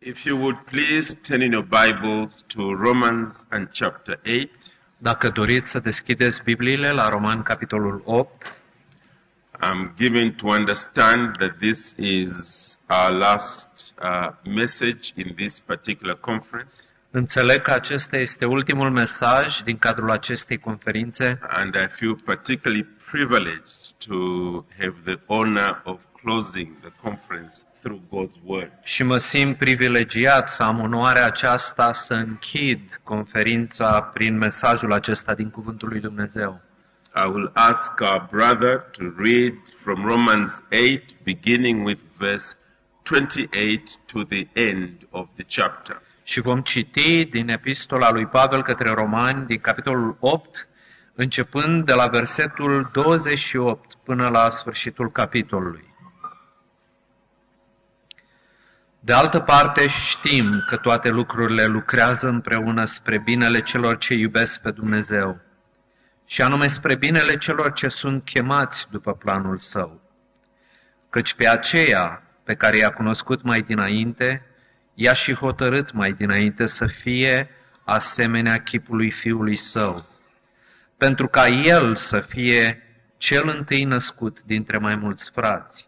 If you would please turn in your Bibles to Romans and chapter 8. Dacă doriți să deschideți Bibliile la Roman, capitolul 8, I'm given to understand that this is our last uh, message in this particular conference, înțeleg că acesta este ultimul mesaj din cadrul acestei conferințe. And I feel particularly privileged to have the honor of closing the conference through God's Word. și mă simt privilegiat să am onoarea aceasta să închid conferința prin mesajul acesta din Cuvântul lui Dumnezeu. I will ask our brother to read from Romans 8, beginning with verse 28 to the end of the chapter. Și vom citi din epistola lui Pavel către Romani, din capitolul 8, începând de la versetul 28 până la sfârșitul capitolului. De altă parte știm că toate lucrurile lucrează împreună spre binele celor ce iubesc pe Dumnezeu, și anume spre binele celor ce sunt chemați după planul său. Căci pe aceea pe care i-a cunoscut mai dinainte, i-a și hotărât mai dinainte să fie asemenea chipului fiului său, pentru ca el să fie cel întâi născut dintre mai mulți frați.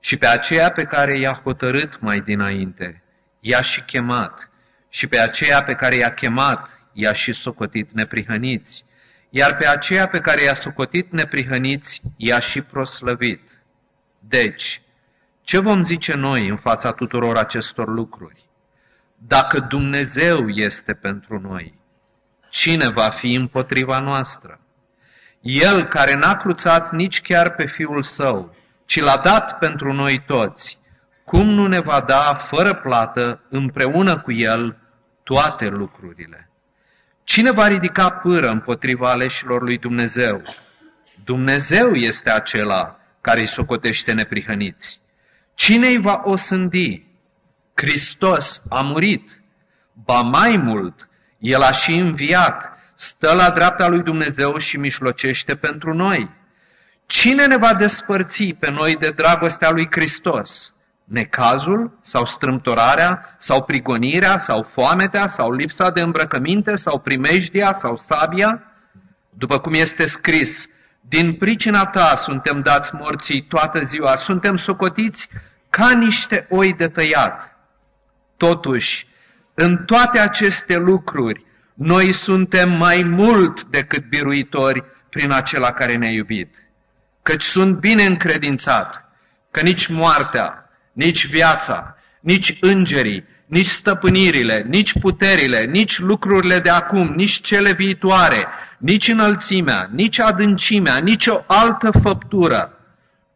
Și pe aceea pe care i-a hotărât mai dinainte, i-a și chemat, și pe aceea pe care i-a chemat, i-a și socotit neprihăniți, iar pe aceea pe care i-a socotit neprihăniți, i-a și proslăvit. Deci, ce vom zice noi în fața tuturor acestor lucruri? Dacă Dumnezeu este pentru noi, cine va fi împotriva noastră? El care n-a cruțat nici chiar pe Fiul Său, ci l-a dat pentru noi toți, cum nu ne va da fără plată împreună cu El toate lucrurile? Cine va ridica pâră împotriva aleșilor lui Dumnezeu? Dumnezeu este acela care îi socotește neprihăniți. Cine îi va osândi? Hristos a murit. Ba mai mult, El a și înviat, stă la dreapta lui Dumnezeu și mișlocește pentru noi. Cine ne va despărți pe noi de dragostea lui Hristos? Necazul sau strâmtorarea sau prigonirea sau foametea sau lipsa de îmbrăcăminte sau primejdia sau sabia? După cum este scris, din pricina ta suntem dați morții toată ziua, suntem socotiți ca niște oi de tăiat. Totuși, în toate aceste lucruri, noi suntem mai mult decât biruitori prin acela care ne-a iubit. Căci sunt bine încredințat că nici moartea, nici viața, nici îngerii, nici stăpânirile, nici puterile, nici lucrurile de acum, nici cele viitoare, nici înălțimea, nici adâncimea, nici o altă făptură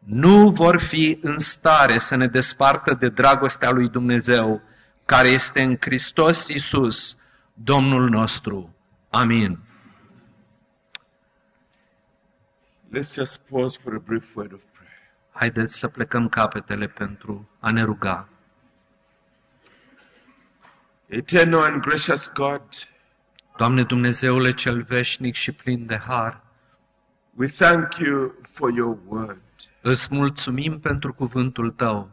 nu vor fi în stare să ne despartă de dragostea lui Dumnezeu, care este în Hristos Iisus, Domnul nostru. Amin. Let's just pause for a brief word of prayer. Haideți să plecăm capetele pentru a ne ruga. Eternal and gracious God, Doamne Dumnezeule cel veșnic și plin de har, we thank you for your word. îți mulțumim pentru cuvântul Tău.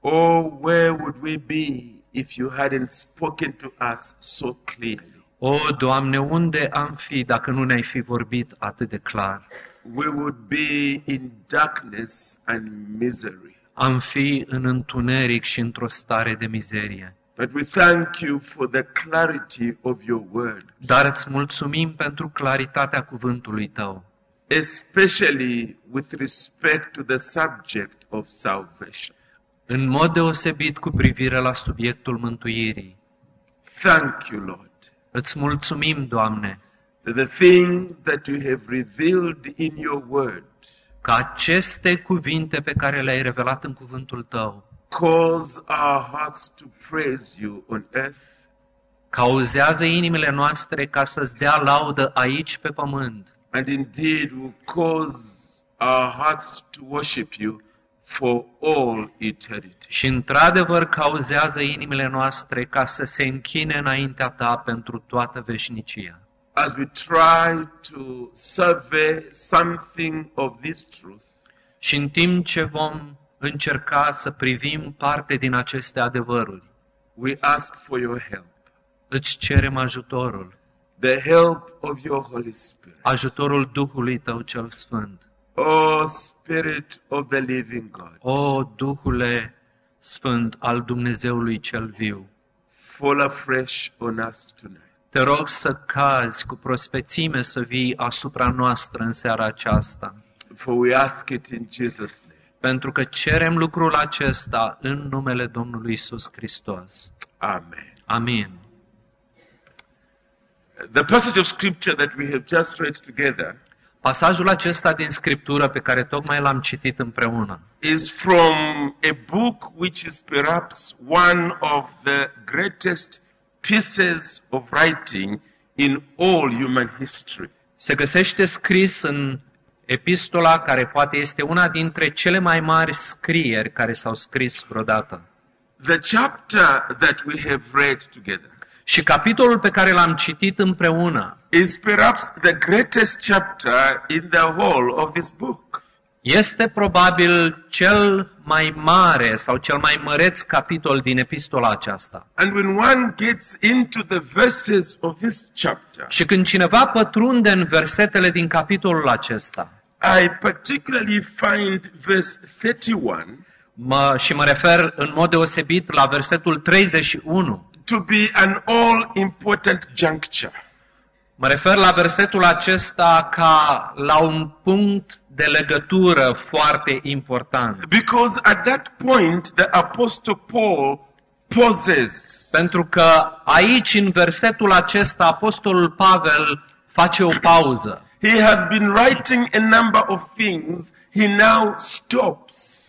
Oh, where would we be if you hadn't spoken to us so clearly? O, Doamne, unde am fi dacă nu ne-ai fi vorbit atât de clar? We would be in darkness and misery. Am fi în întuneric și într-o stare de mizerie. But we thank you for the clarity of your word, Dar îți mulțumim pentru claritatea cuvântului Tău, especially with respect to the subject of salvation. în mod deosebit cu privire la subiectul mântuirii. Thank you, Lord, Îți mulțumim, Doamne, that the things that you have revealed in your word că aceste cuvinte pe care le-ai revelat în cuvântul Tău cause our hearts to praise you on earth cauzează inimile noastre ca să-ți dea laudă aici pe pământ and indeed will cause our hearts to worship you for all eternity. și într-adevăr cauzează inimile noastre ca să se închine înaintea Ta pentru toată veșnicia. As we try to survey something of this truth, Și în timp ce vom încerca să privim parte din aceste adevăruri, we ask for your help. Îți cerem ajutorul, The help of your Holy Spirit. ajutorul Duhului Tău cel Sfânt. Oh, Spirit of the living God, O, Duhule Sfânt al Dumnezeului cel viu, fall afresh on us tonight. Te rog să cazi cu prospețime să vii asupra noastră în seara aceasta, For we ask it in Jesus' name. pentru că cerem lucrul acesta în numele Domnului Isus Hristos. Amen. Amin. The passage of scripture that we have just read together Pasajul acesta din Scriptură pe care tocmai l-am citit împreună is from a book which is perhaps one of the greatest pieces of writing in all human history. se găsește scris în epistola care poate este una dintre cele mai mari scrieri care s-au scris vreodată. The chapter that we have read together Și capitolul pe care l-am citit împreună is perhaps the greatest chapter in the whole of this book. Este probabil cel mai mare sau cel mai măreț capitol din epistola aceasta. And when one gets into the verses of this chapter, Și când cineva pătrunde în versetele din capitolul acesta, I particularly find verse 31 mă, și mă refer în mod deosebit la versetul 31, to be an all important juncture. Mă refer la versetul acesta ca la un punct de legătură foarte important. Because at that point, the Apostle Paul pauses Pentru că aici, în versetul acesta, Apostolul Pavel face o pauză. He has been writing a number of things. He now stops.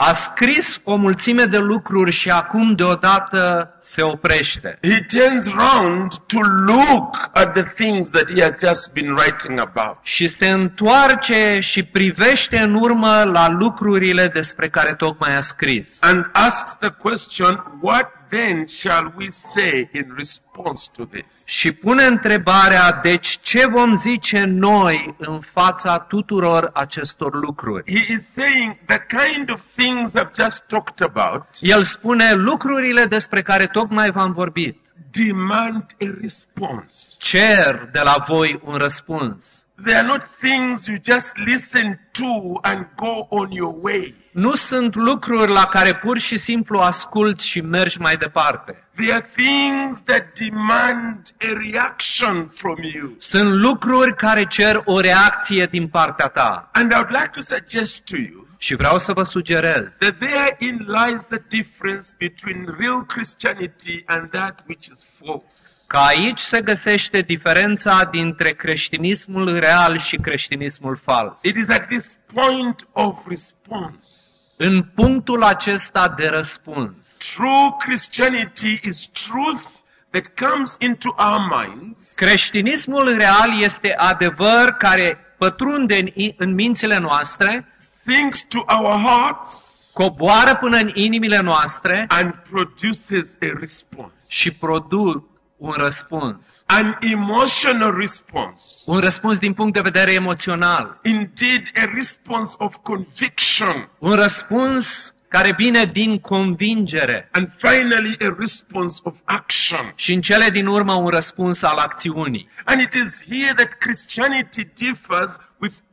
A scris o mulțime de lucruri și acum deodată se oprește. He turns round to look at the things that he had just been writing about. Și se întoarce și privește în urmă la lucrurile despre care tocmai a scris. And asks the question, what then shall we say in response to this? Și pune întrebarea, deci ce vom zice noi în fața tuturor acestor lucruri? He is saying the kind of things I've just talked about El spune, lucrurile despre care tocmai v-am vorbit, demand a response. cer de la voi un răspuns. They are not things you just listen to and go on your way. Nu sunt lucruri la care pur și simplu asculți și mergi mai departe. They are things that demand a reaction from you. Sunt lucruri care cer o reacție din partea ta. And I would like to suggest to you Și vreau să vă sugerez that therein lies the difference between real Christianity and that which is false. că aici se găsește diferența dintre creștinismul real și creștinismul fals. It is at this point of response. În punctul acesta de răspuns, True Christianity is truth that comes into our minds creștinismul real este adevăr care pătrunde în, i- în mințile noastre, sinks to our hearts coboară până în inimile noastre and produces a response. și produc un răspuns. An emotional response. Un răspuns din punct de vedere emoțional. Indeed, a response of conviction. Un răspuns care vine din convingere. And finally, a response of action. Și în cele din urmă un răspuns al acțiunii. And it is here that Christianity differs with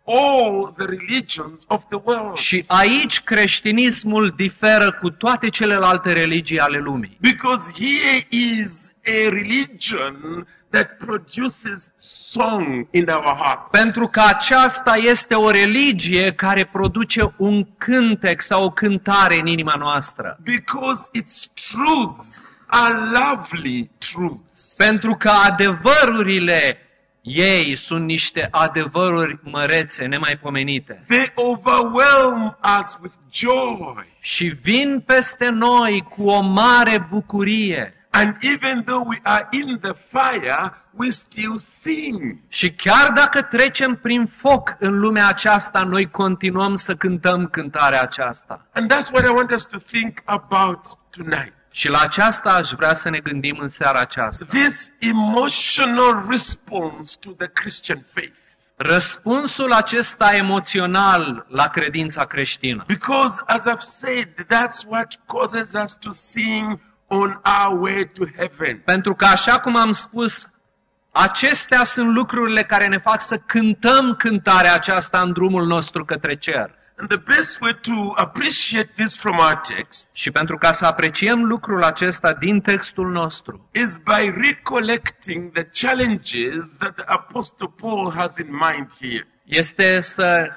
all the religions of the world. Și aici creștinismul diferă cu toate celelalte religii ale lumii. Because here is a religion that produces song in our hearts. Pentru că aceasta este o religie care produce un cântec sau o cântare în inima noastră. Because its truths are lovely truths. Pentru că adevărurile ei sunt niște adevăruri mărețe, nemaipomenite. They overwhelm us with joy. Și vin peste noi cu o mare bucurie. And even though we are in the fire, we still sing. Și chiar dacă trecem prin foc în lumea aceasta, noi continuăm să cântăm cântarea aceasta. And that's what I want us to think about tonight. Și la aceasta aș vrea să ne gândim în seara aceasta. This emotional response to the Christian faith. Răspunsul acesta emoțional la credința creștină. Because, as I've said, that's what causes us to sing on our way to heaven. Pentru că, așa cum am spus, acestea sunt lucrurile care ne fac să cântăm cântarea aceasta în drumul nostru către cer. And the best way to appreciate this from our text Și pentru ca să apreciem lucrul acesta din textul nostru, is by recollecting the challenges that the Apostle Paul has in mind here. este să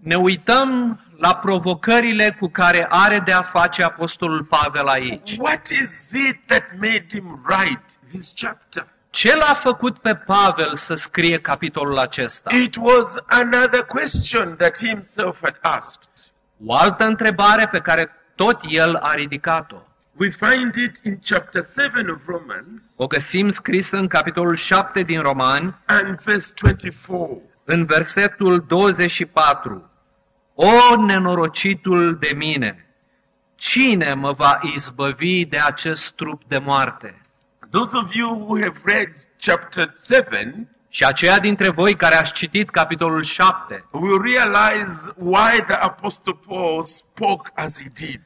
ne uităm la provocările cu care are de a face Apostolul Pavel aici. What is it that made him write this chapter? Ce l-a făcut pe Pavel să scrie capitolul acesta? It was another question that he himself had asked. O altă întrebare pe care tot el a ridicat-o. We find it in chapter 7 of Romans O găsim scrisă în capitolul 7 din Romani, and verse 24. în versetul 24. O nenorocitul de mine, cine mă va izbăvi de acest trup de moarte? Those of you who have read chapter 7 Și aceia dintre voi care ați citit capitolul 7, will realize why the Apostle Paul spoke as he did.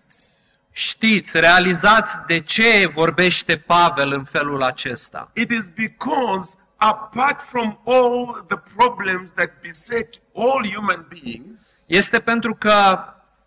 știți, realizați de ce vorbește Pavel în felul acesta. It is because apart from all the problems that beset all human beings, Este pentru că,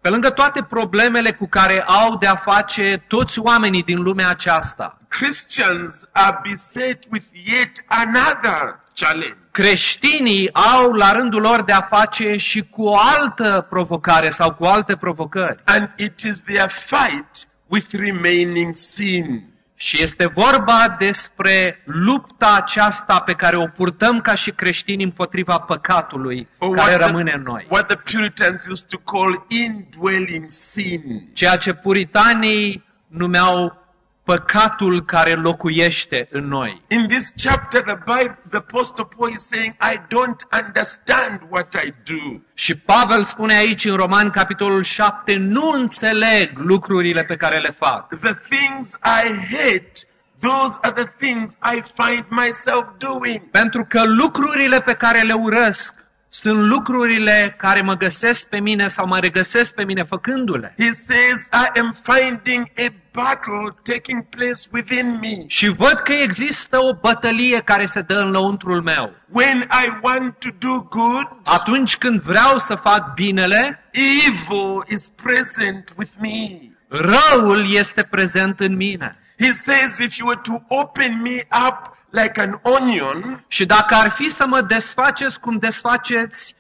pe lângă toate problemele cu care au de a face toți oamenii din lumea aceasta, Christians are beset with yet another challenge. creștinii au la rândul lor de a face și cu o altă provocare sau cu alte provocări. And it is their fight with remaining sin. Și este vorba despre lupta aceasta pe care o purtăm ca și creștini împotriva păcatului Or care what rămâne the, în noi. what the Puritans used to call indwelling sin. Ceea ce puritanii numeau păcatul care locuiește în noi. In this chapter, the Bible, the Apostle Paul is saying, I don't understand what I do. Și Pavel spune aici în Roman, capitolul 7, nu înțeleg lucrurile pe care le fac. The things I hate, those are the things I find myself doing. Pentru că lucrurile pe care le urăsc sunt lucrurile care mă găsesc pe mine sau mă regăsesc pe mine făcându-le. He says, I am finding a battle taking place within me. Și văd că există o bătălie care se dă în lăuntrul meu. When I want to do good, Atunci când vreau să fac binele, evil is present with me. răul este prezent în mine. He says, if you were to open me up like an onion, Și dacă ar fi să mă desfaceți cum desfaceți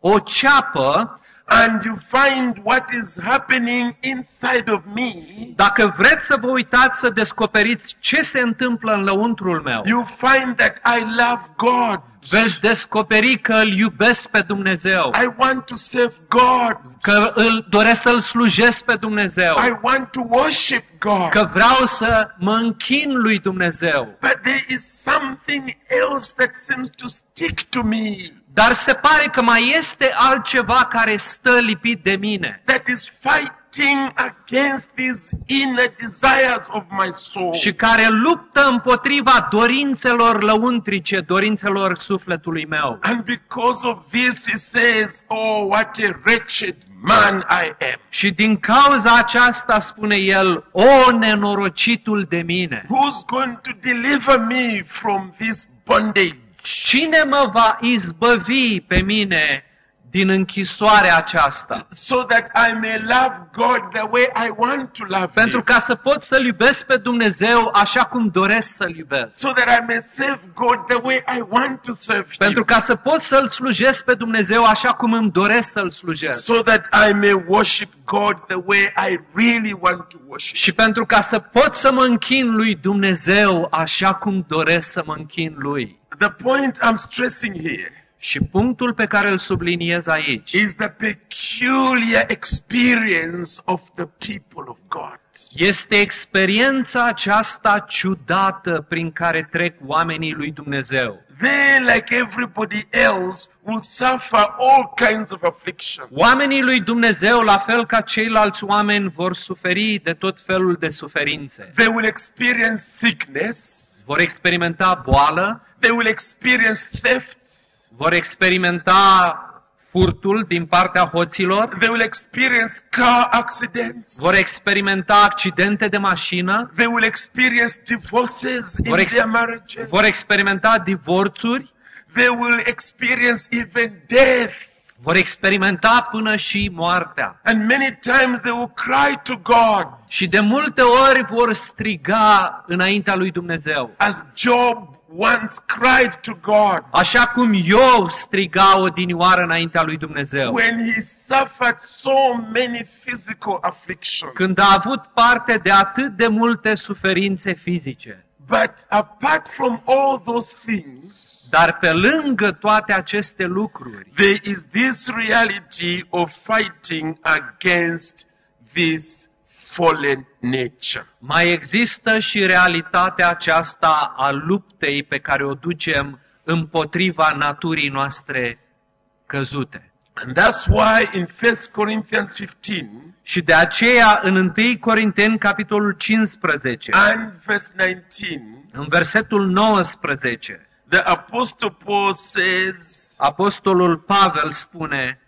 o ceapă, and you find what is happening inside of me, dacă vreți să vă uitați să descoperiți ce se întâmplă în lăuntrul meu, you find that I love God. veți descoperi că îl iubesc pe Dumnezeu, I want to serve God. că îl doresc să-l slujesc pe Dumnezeu, I want to worship God. că vreau să mă închin lui Dumnezeu. But there is something else that seems to stick to me, Dar se pare că mai este altceva care stă lipit de mine that is fighting against these inner desires of my soul. și care luptă împotriva dorințelor lăuntrice, dorințelor sufletului meu. And because of this, he says, Oh, what a wretched man I am. Și din cauza aceasta spune el, o nenorocitul de mine, Who's going to deliver me from this bondage? Cine mă va izbăvi pe mine din închisoarea aceasta? So that I may love God the way I want to love Pentru Him. ca să pot să-L iubesc pe Dumnezeu așa cum doresc să-L iubesc. So that I may serve God the way I want to serve Him. Pentru ca să pot să-L slujesc pe Dumnezeu așa cum îmi doresc să-L slujesc. So that I may worship God the way I really want to worship. Și pentru ca să pot să mă închin lui Dumnezeu așa cum doresc să mă închin lui. The point I'm stressing here Și punctul pe care îl subliniez aici is the peculiar experience of the people of God. este experiența aceasta ciudată prin care trec oamenii lui Dumnezeu. They, like everybody else, will suffer all kinds of affliction. Oamenii lui Dumnezeu, la fel ca ceilalți oameni, vor suferi de tot felul de suferințe. They will experience sickness. Vor experimenta boală, They will experience theft. Vor experimenta furtul din partea hoților, They will experience car accidents. vor experimenta accidente de mașină, They will experience divorces in Vor ex- their marriages. vor experimenta divorțuri, They will experience even death. vor experimenta până și moartea. And many times they will cry to God, Și de multe ori vor striga înaintea lui Dumnezeu. as Job once cried to God Așa cum Iov striga odinioară înaintea lui Dumnezeu. when he suffered so many physical afflictions. Când a avut parte de atât de multe suferințe fizice. But apart from all those things, Dar pe lângă toate aceste lucruri, there is this reality of fighting against this fallen nature. mai există și realitatea aceasta a luptei pe care o ducem împotriva naturii noastre căzute. And that's why in 1 Corinthians 15 Și de aceea în 1 Corinteni, capitolul 15, and verse 19, în versetul 19, the Apostle Paul says, Apostolul Pavel spune,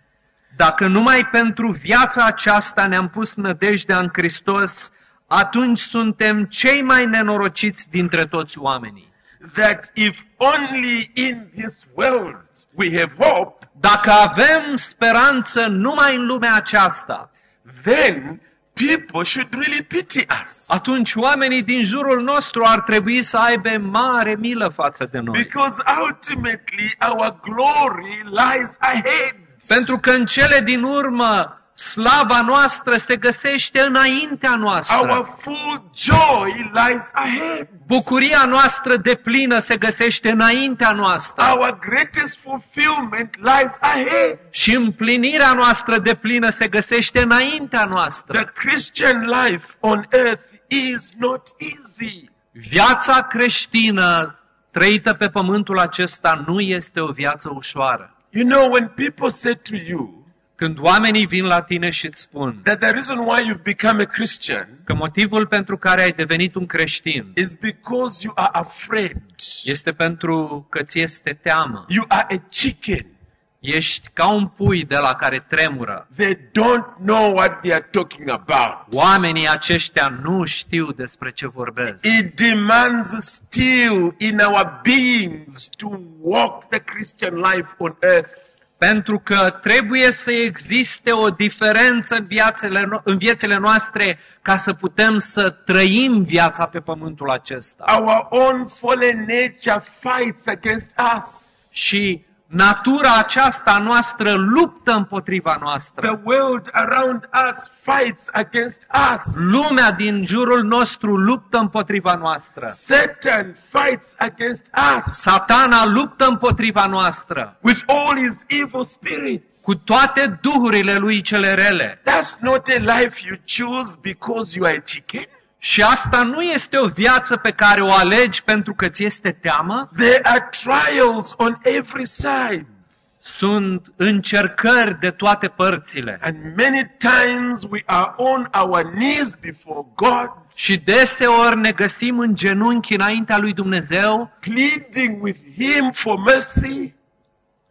dacă numai pentru viața aceasta ne-am pus nădejdea în Hristos, atunci suntem cei mai nenorociți dintre toți oamenii. that if only in this world we have hope, Dacă avem speranță numai în lumea aceasta, then people should really pity us. atunci oamenii din jurul nostru ar trebui să aibă mare milă față de noi. Because ultimately our glory lies ahead. Pentru că în cele din urmă slava noastră se găsește înaintea noastră. Our full joy lies ahead. Bucuria noastră de plină se găsește înaintea noastră. Our greatest fulfillment lies ahead. Și împlinirea noastră de plină se găsește înaintea noastră. The Christian life on earth is not easy. Viața creștină trăită pe pământul acesta nu este o viață ușoară. You know, when people say to you Când oamenii vin la tine și îți spun that the reason why you've become a Christian că motivul pentru care ai devenit un creștin is because you are afraid, este pentru că ți este teamă. you are a chicken, Ești ca un pui de la care tremură. they don't know what they are talking about. Oamenii aceștia nu știu despre ce vorbesc. It demands still in our beings to walk the Christian life on earth. Pentru că trebuie să existe o diferență în, viațele, no- în viețile noastre ca să putem să trăim viața pe pământul acesta. Our own fallen nature fights against us. Și natura aceasta a noastră luptă împotriva noastră. The world around us fights against us. Lumea din jurul nostru luptă împotriva noastră. Satan fights against us Satana luptă împotriva noastră with all his evil spirits. cu toate duhurile lui cele rele. That's not a life you choose because you are a chicken. Și asta nu este o viață pe care o alegi pentru că ți este teamă. There are trials on every side. Sunt încercări de toate părțile. And many times we are on our knees before God, Și deseori ne găsim în genunchi înaintea lui Dumnezeu, pleading with Him for mercy,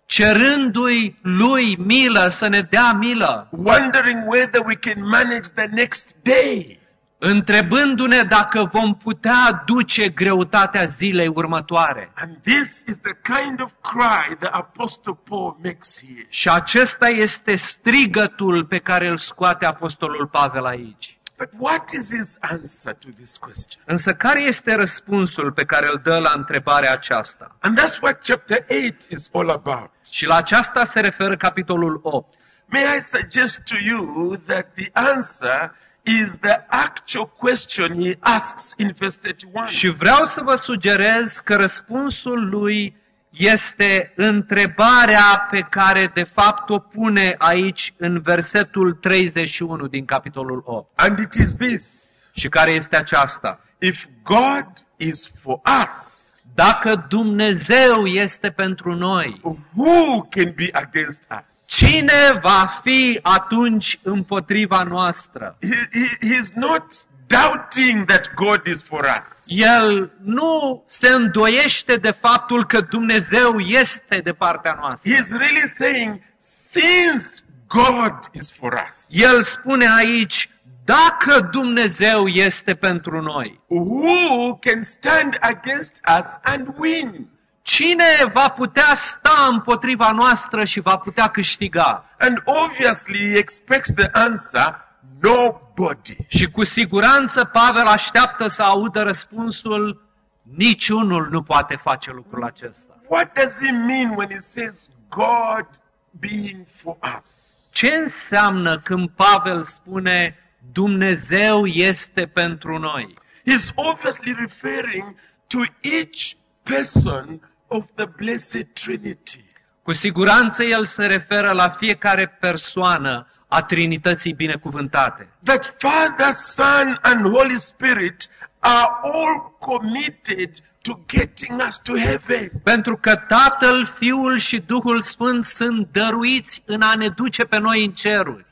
cerându-i lui milă să ne dea milă, wondering whether we can manage the next day. Întrebându-ne dacă vom putea duce greutatea zilei următoare. And this is the kind of cry the Apostle Paul makes here. Și acesta este strigătul pe care îl scoate Apostolul Pavel aici. But what is his answer to this question? Însă care este răspunsul pe care îl dă la întrebarea aceasta? And that's what chapter 8 is all about. Și la aceasta se referă capitolul 8. May I suggest to you that the answer is the actual question he asks in verse 31. Și vreau să vă sugerez că răspunsul lui este întrebarea pe care de fapt o pune aici în versetul 31 din capitolul 8. And it is this Și care este aceasta? if God is for us, Dacă Dumnezeu este pentru noi, who can be against us? cine va fi atunci împotriva noastră? He, he, he's not doubting that God is for us. El nu se îndoiește de faptul că Dumnezeu este de partea noastră. He's really saying, since God is for us, El spune aici, dacă Dumnezeu este pentru noi, who can stand against us and win? cine va putea sta împotriva noastră și va putea câștiga? And obviously, he expects the answer nobody. Și cu siguranță Pavel așteaptă să audă răspunsul, niciunul nu poate face lucrul acesta. What does he mean when he says God being for us? Ce înseamnă când Pavel spune Dumnezeu este pentru noi? He's obviously referring to each person of the Blessed Trinity. Cu siguranță el se referă la fiecare persoană a Trinității binecuvântate. That Father, Son, and Holy Spirit are all committed to getting us to heaven. Pentru că Tatăl, Fiul și Duhul Sfânt sunt dăruiți în a ne duce pe noi în ceruri.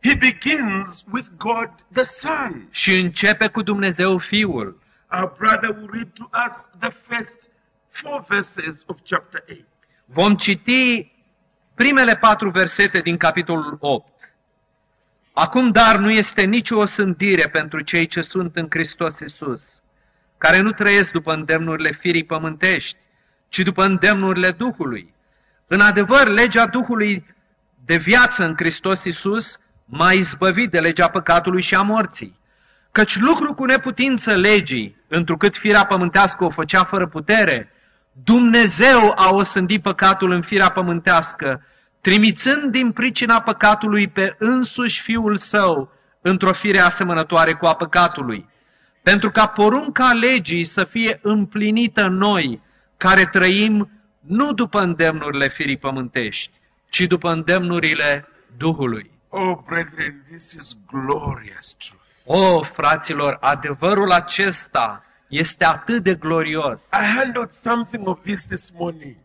He begins with God the Son. Și începe cu Dumnezeu Fiul. Our brother will read to us the first four verses of chapter 8. Vom citi primele patru versete din capitolul 8. Acum dar nu este nicio osândire pentru cei ce sunt în Hristos Iisus, care nu trăiesc după îndemnurile firii pământești, ci după îndemnurile Duhului. În adevăr, legea Duhului de viață în Hristos Iisus m-a izbăvit de legea păcatului și a morții. Căci lucru cu neputință legii, întrucât firea pământească o făcea fără putere, Dumnezeu a osândit păcatul în firea pământească, trimițând din pricina păcatului pe însuși Fiul Său într-o fire asemănătoare cu a păcatului, pentru ca porunca legii să fie împlinită în noi, care trăim nu după îndemnurile firii pământești, ci după îndemnurile Duhului. Oh, brethren, this is glorious truth. O, fraților, adevărul acesta este atât de glorios. I handled something of this this morning.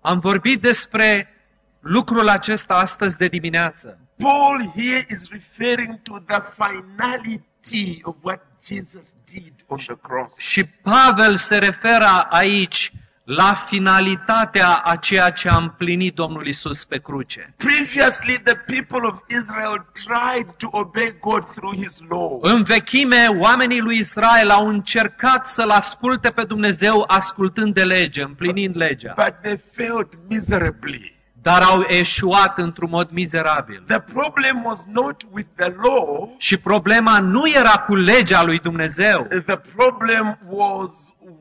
Am vorbit despre lucrul acesta astăzi de dimineață. Paul here is referring to the finality of what Jesus did on the cross. Și Pavel se referă aici la finalitatea a ceea ce a împlinit Domnul Isus pe cruce. Previously, the people of Israel tried to obey God through his law. În vechime, oamenii lui Israel au încercat să-L asculte pe Dumnezeu ascultând de lege, împlinind legea, But they failed miserably. Dar au eșuat într-un mod mizerabil. The problem was not with the law, Și problema nu era cu legea lui Dumnezeu, the problem was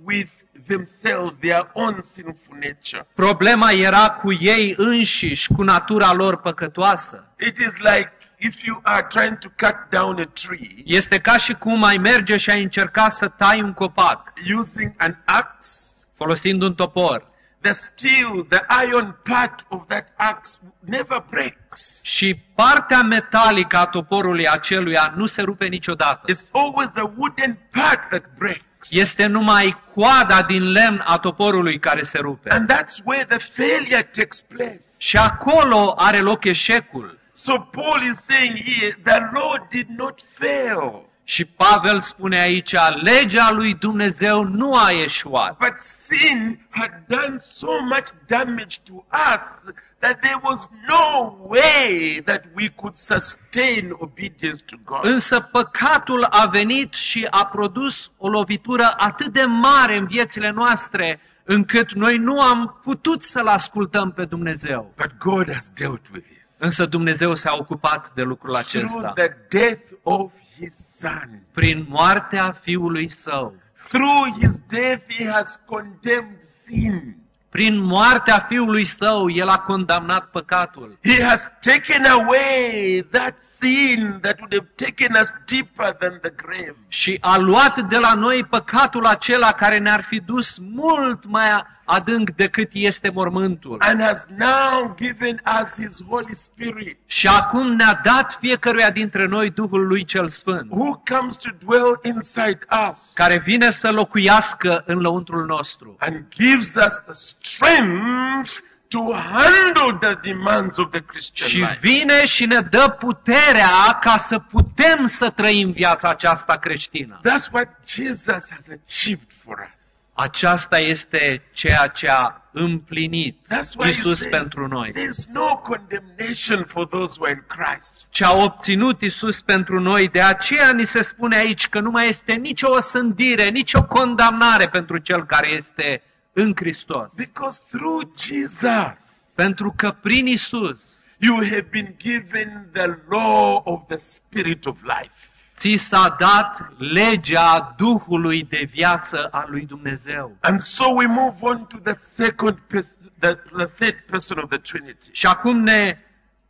with themselves, their own sinful nature. problema era cu ei înșiși, cu natura lor păcătoasă. It is like if you are trying to cut down a tree Este ca și cum ai merge și ai încerca să tai un copac, using an axe, folosind un topor. The steel, the iron part of that axe never breaks. Și partea metalică a toporului aceluia nu se rupe niciodată. It's always the wooden part that breaks. Este numai coada din lemn a toporului care se rupe. And that's where the failure takes place. Și acolo are loc eșecul. So Paul is saying here, the law did not fail, Și Pavel spune aici, legea lui Dumnezeu nu a eșuat. but sin had done so much damage to us that there was no way that we could sustain obedience to God. Însă păcatul a venit și a produs o lovitură atât de mare în viețile noastre, încât noi nu am putut să-L ascultăm pe Dumnezeu. But God has dealt with this. Însă Dumnezeu s-a ocupat de lucrul Through acesta. the death of his son. Prin moartea Fiului Său. Through his death, he has condemned sin. Prin moartea Fiului Său, El a condamnat păcatul. He has taken away that sin that would have taken us deeper than the grave. Și a luat de la noi păcatul acela care ne-ar fi dus mult mai adânc decât este mormântul. And has now given us his Holy Spirit, Și acum ne-a dat fiecăruia dintre noi Duhul lui cel Sfânt, who comes to dwell inside us care vine să locuiască în lăuntrul nostru and gives us the strength to handle the demands of the Christian și life. vine și ne dă puterea ca să putem să trăim viața aceasta creștină. That's what Jesus has achieved for us. Aceasta este ceea ce a împlinit That's why he Isus says, pentru noi. there's no condemnation for those who are in Christ. Ce a obținut Isus pentru noi, de aceea ni se spune aici că nu mai este nicio osândire, nicio condamnare pentru cel care este în Hristos. Because through Jesus, Pentru că prin Isus you have been given the law of the Spirit of life. Ți s-a dat legea Duhului de viață a lui Dumnezeu. And so we move on to the second person, the, the third person of the Trinity. Și acum ne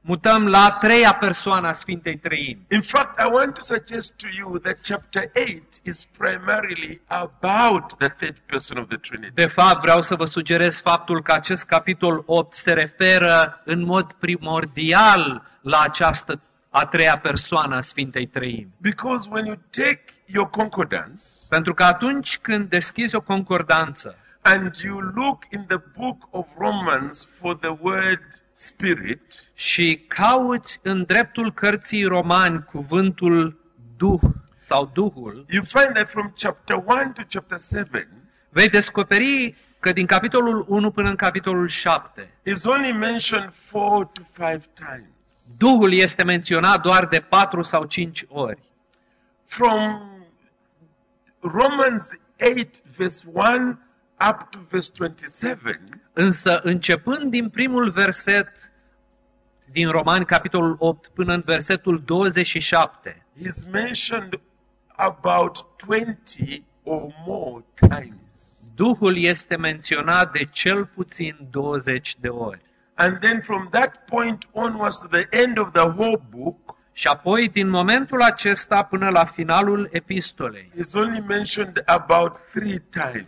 mutăm la a treia persoană a Sfintei Trăimi. In fact, I want to suggest to you that chapter 8 is primarily about the third person of the Trinity. De fapt, vreau să vă sugerez faptul că acest capitol 8 se referă în mod primordial la această a treia persoană a Sfintei Trăimi. Because when you take your concordance Pentru că atunci când deschizi o concordanță and you look in the book of Romans for the word spirit, și cauți în dreptul cărții romani cuvântul Duh sau Duhul, you find that from chapter 1 to chapter 7 vei descoperi că din capitolul 1 până în capitolul 7, is only mentioned 4 to 5 times. Duhul este menționat doar de 4 sau 5 ori. From Romans 8, verse 1 up to verse 27, Însă, începând din primul verset din Romani, capitolul 8, până în versetul 27, he's mentioned about 20 or more times. Duhul este menționat de cel puțin 20 de ori. And then from that point onwards to the end of the whole book, Și apoi, din momentul acesta până la finalul epistolei, is only mentioned about three times.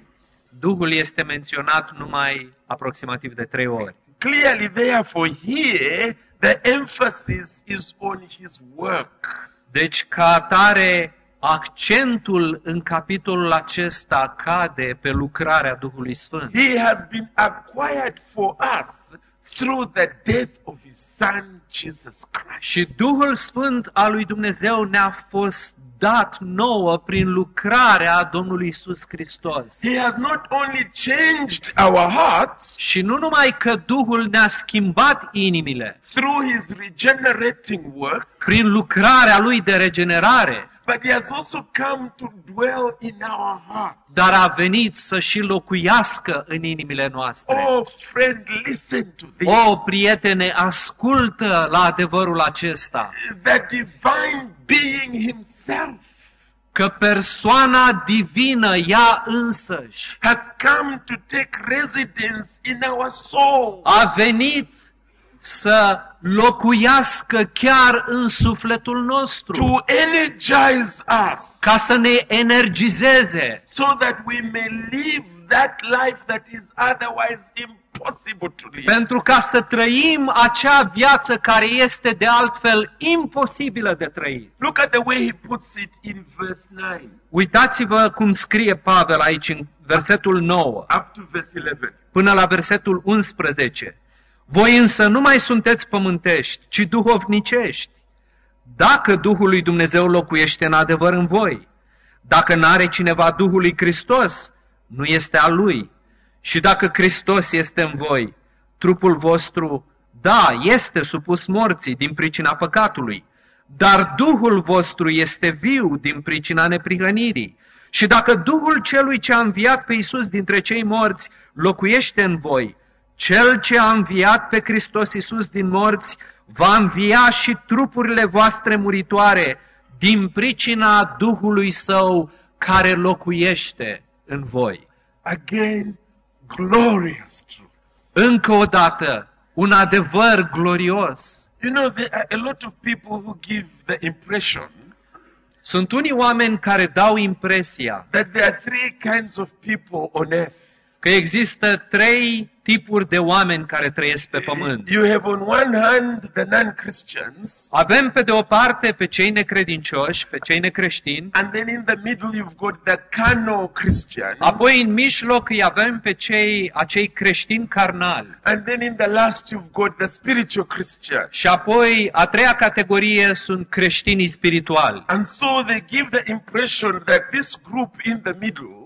Duhul este menționat numai aproximativ de trei ori. Clearly, therefore, here the emphasis is on his work. Deci, ca atare, accentul în capitolul acesta cade pe lucrarea Duhului Sfânt. He has been acquired for us through the death of his son, Jesus Christ. Și Duhul Sfânt al lui Dumnezeu ne-a fost dat nouă prin lucrarea Domnului Isus Hristos. He has not only changed our hearts Și nu numai că Duhul ne-a schimbat inimile through his regenerating work, prin lucrarea Lui de regenerare, but he has also come to dwell in our hearts. dar a venit să și locuiască în inimile noastre. Oh, friend, listen to this. O, prietene, ascultă la adevărul acesta, the divine being himself că persoana divină, ea însăși, has come to take residence in our soul. a venit să locuiască chiar în sufletul nostru, to energize us ca să ne energizeze, so that we may live that life that is otherwise impossible to live. pentru ca să trăim acea viață care este de altfel imposibilă de trăit. Look at the way he puts it in verse 9 Uitați-vă cum scrie Pavel aici în versetul 9 up to verse 11. până la versetul 11. Voi însă nu mai sunteți pământești, ci duhovnicești. Dacă Duhul lui Dumnezeu locuiește în adevăr în voi, dacă n-are cineva Duhul lui Hristos, nu este al lui. Și dacă Hristos este în voi, trupul vostru, da, este supus morții din pricina păcatului, dar Duhul vostru este viu din pricina neprihănirii. Și dacă Duhul celui ce a înviat pe Iisus dintre cei morți locuiește în voi, cel ce a înviat pe Hristos Iisus din morți va învia și trupurile voastre muritoare din pricina Duhului Său care locuiește în voi. Again, glorious truth. Încă o dată, un adevăr glorios. You know, there are a lot of people who give the impression Sunt unii oameni care dau impresia that there are three kinds of people on earth. că există trei tipuri de oameni care trăiesc pe pământ. You have on one hand the non-Christians, Avem pe de o parte pe cei necredincioși, pe cei necreștini, and then in the middle you've got the carnal Christian, apoi în mijloc îi avem pe cei, acei creștini carnali. and then in the last you've got the spiritual Christian. Și apoi, a treia categorie sunt creștinii spirituali. And so they give the impression that this group in the middle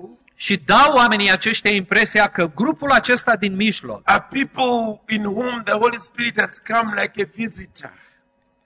și dau oamenii aceștia impresia că grupul acesta din mijloc are people in whom the Holy Spirit has come like a visitor.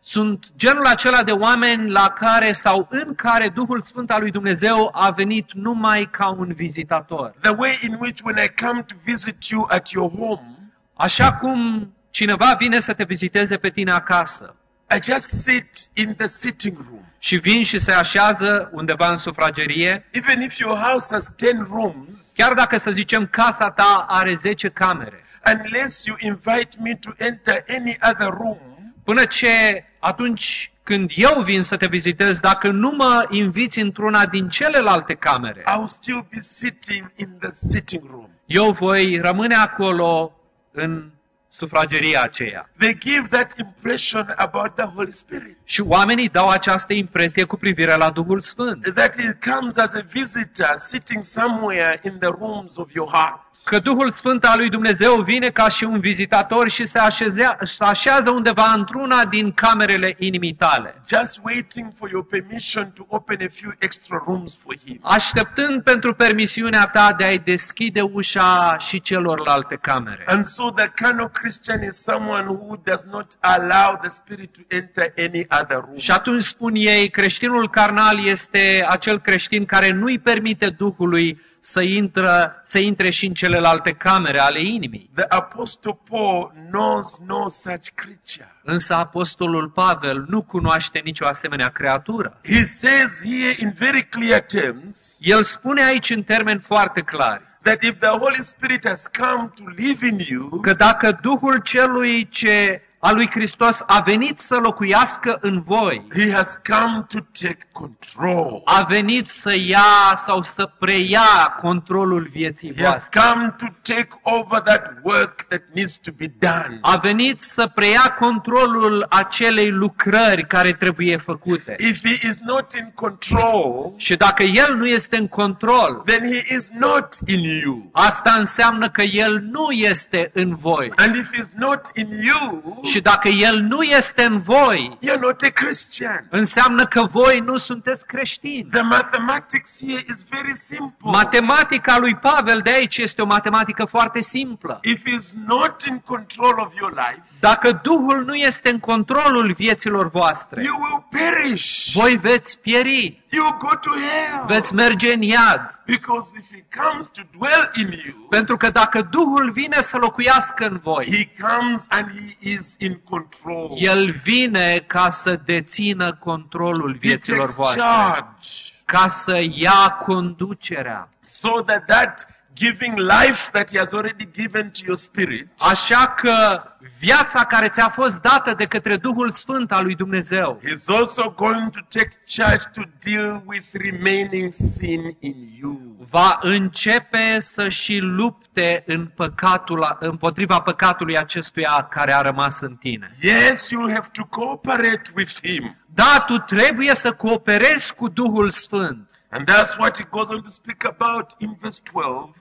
sunt genul acela de oameni la care sau în care Duhul Sfânt al lui Dumnezeu a venit numai ca un vizitator. The way in which when I come to visit you at your home, Așa cum cineva vine să te viziteze pe tine acasă I just sit in the sitting room. și vin și se așează undeva în sufragerie, Even if your house has 10 rooms, chiar dacă să zicem casa ta are 10 camere, unless you invite me to enter any other room, până ce atunci când eu vin să te vizitez, dacă nu mă inviți într-una din celelalte camere, I'll still be sitting in the sitting room. eu voi rămâne acolo în sufrageria aceea. They give that impression about the Holy Spirit. Și oamenii dau această impresie cu privire la Duhul Sfânt. That he comes as a visitor sitting somewhere in the rooms of your heart. Că Duhul Sfânt al lui Dumnezeu vine ca și un vizitator și se, așezea, se așează undeva într-una din camerele inimii tale, Just waiting for your permission to open a few extra rooms for him. așteptând pentru permisiunea ta de a-i deschide ușa și celorlalte camere. And so the carnal Christian is someone who does not allow the Spirit to enter any other room. Și atunci spun ei, creștinul carnal este acel creștin care nu-i permite Duhului să, intră, să intre și în celelalte camere ale inimii. The Apostle Paul knows no such creature. Însă apostolul Pavel nu cunoaște nicio asemenea creatură. He says here in very clear terms El spune aici în termeni foarte clari that if the Holy Spirit has come to live in you, că dacă Duhul celui ce a lui Hristos a venit să locuiască în voi, he has come to take control. a venit să ia sau să preia controlul vieții He has voastre. come to take over that work that needs to be done. A venit să preia controlul acelei lucrări care trebuie făcute. If he is not in control, Și dacă El nu este în control, then he is not in you. asta înseamnă că El nu este în voi. And if he's not in you, Și dacă El nu este în voi, you're not a Christian. înseamnă că voi nu sunteți creștini. The mathematics here is very simple. Matematica lui Pavel de aici este o matematică foarte simplă. If he's not in control of your life, Dacă Duhul nu este în controlul vieților voastre, you will perish. voi veți pieri, You will go to hell. veți merge în iad. Because if he comes to dwell in you, Pentru că dacă Duhul vine să locuiască în voi, he comes and he is in control. El vine ca să dețină controlul He vieților takes voastre, charge. ca să ia conducerea. So that that giving life that he has already given to your spirit Așa că viața care ți-a fost dată de către Duhul Sfânt al lui Dumnezeu He's also going to take charge to deal with remaining sin in you. va începe să și lupte în păcatul, împotriva păcatului acestuia care a rămas în tine. Yes, you'll have to cooperate with him. Da, tu trebuie să cooperezi cu Duhul Sfânt. And that's what he goes on to speak about in verse 12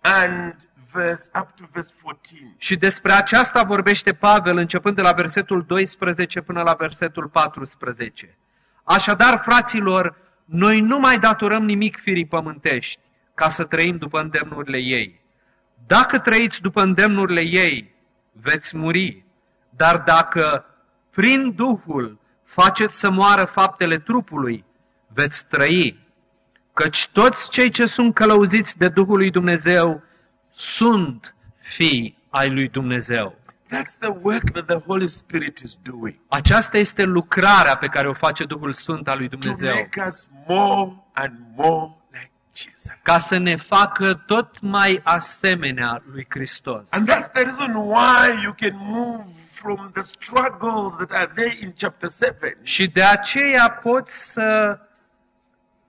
and verse up to verse 14. Și despre aceasta vorbește Pavel începând de la versetul 12 până la versetul 14. Așadar, fraților, noi nu mai datorăm nimic firii pământești ca să trăim după îndemnurile ei. Dacă trăiți după îndemnurile ei, veți muri. Dar dacă prin Duhul faceți să moară faptele trupului, veți trăi. Căci toți cei ce sunt călăuziți de Duhul lui Dumnezeu sunt fii ai lui Dumnezeu. That's the work that the Holy Spirit is doing Aceasta este lucrarea pe care o face Duhul Sfânt al lui to Dumnezeu, make us more and more like Jesus. ca să ne facă tot mai asemenea lui Hristos. And that's the reason why you can move from the struggles that are there in chapter 7 Și de aceea poți să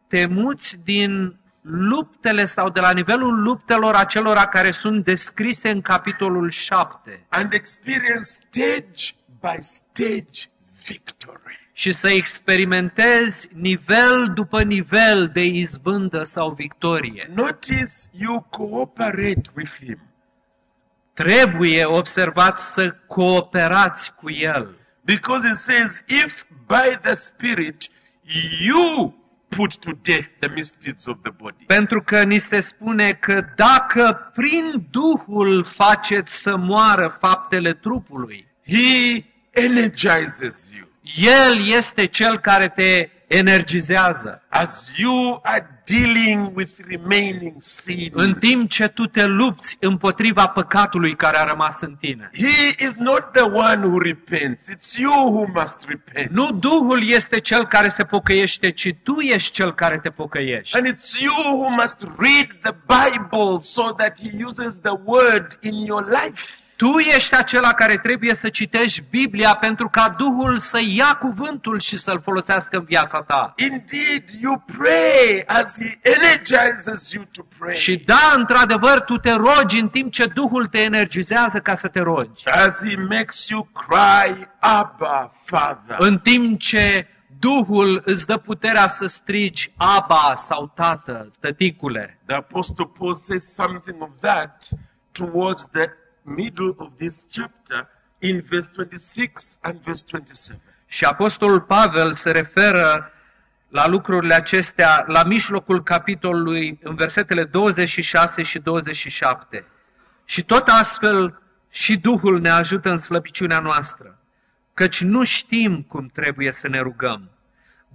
te muți din luptele sau de la nivelul luptelor acelora care sunt descrise în capitolul 7 and experience stage by stage victory. și să experimentezi nivel după nivel de izbândă sau victorie. Notice you cooperate with Him. Trebuie observați să cooperați cu El. Because it says, if by the Spirit you put to death the misdeeds of the body. Pentru că ni se spune că dacă prin Duhul faceți să moară faptele trupului, He energizes you. El este cel care te energizează. As you are dealing with remaining sin, În timp ce tu te lupți împotriva păcatului care a rămas în tine. He is not the one who repents. It's you who must repent. Nu Duhul este cel care se pocăiește, ci tu ești cel care te pocăiești. And it's you who must read the Bible so that He uses the word in your life. Tu ești acela care trebuie să citești Biblia pentru ca Duhul să ia cuvântul și să-l folosească în viața ta. Indeed, you pray as He energizes you to pray. Și da, într-adevăr, tu te rogi în timp ce Duhul te energizează ca să te rogi. As He makes you cry, Abba, Father. În timp ce Duhul îți dă puterea să strigi Aba sau Tată, tăticule. The Apostle Paul says something of that towards the middle of this chapter in verse 26 and verse 27. Și Apostolul Pavel se referă la lucrurile acestea la mijlocul capitolului în versetele 26 și 27. Și tot astfel și Duhul ne ajută în slăbiciunea noastră, căci nu știm cum trebuie să ne rugăm,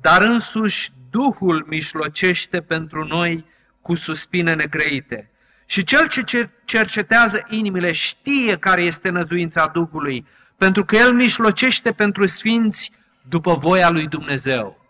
dar însuși Duhul mișlocește pentru noi cu suspine negrăite. Și cel ce cer- cercetează inimile știe care este năzuința Duhului, pentru că El mișlocește pentru sfinți după voia lui Dumnezeu.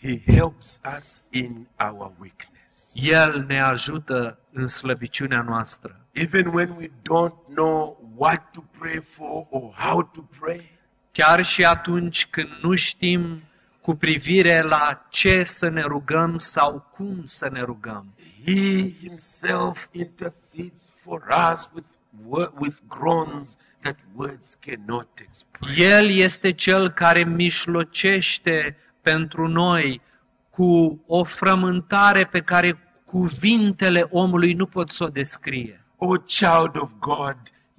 He helps us in our weakness. El ne ajută în slăbiciunea noastră. Even when we don't know what to pray for or how to pray, Chiar și atunci când nu știm cu privire la ce să ne rugăm sau cum să ne rugăm. He Himself intercedes for us with, wo- with groans that words cannot express. El este cel care mișlocește pentru noi cu o frământare pe care cuvintele omului nu pot să o descrie. O child of God,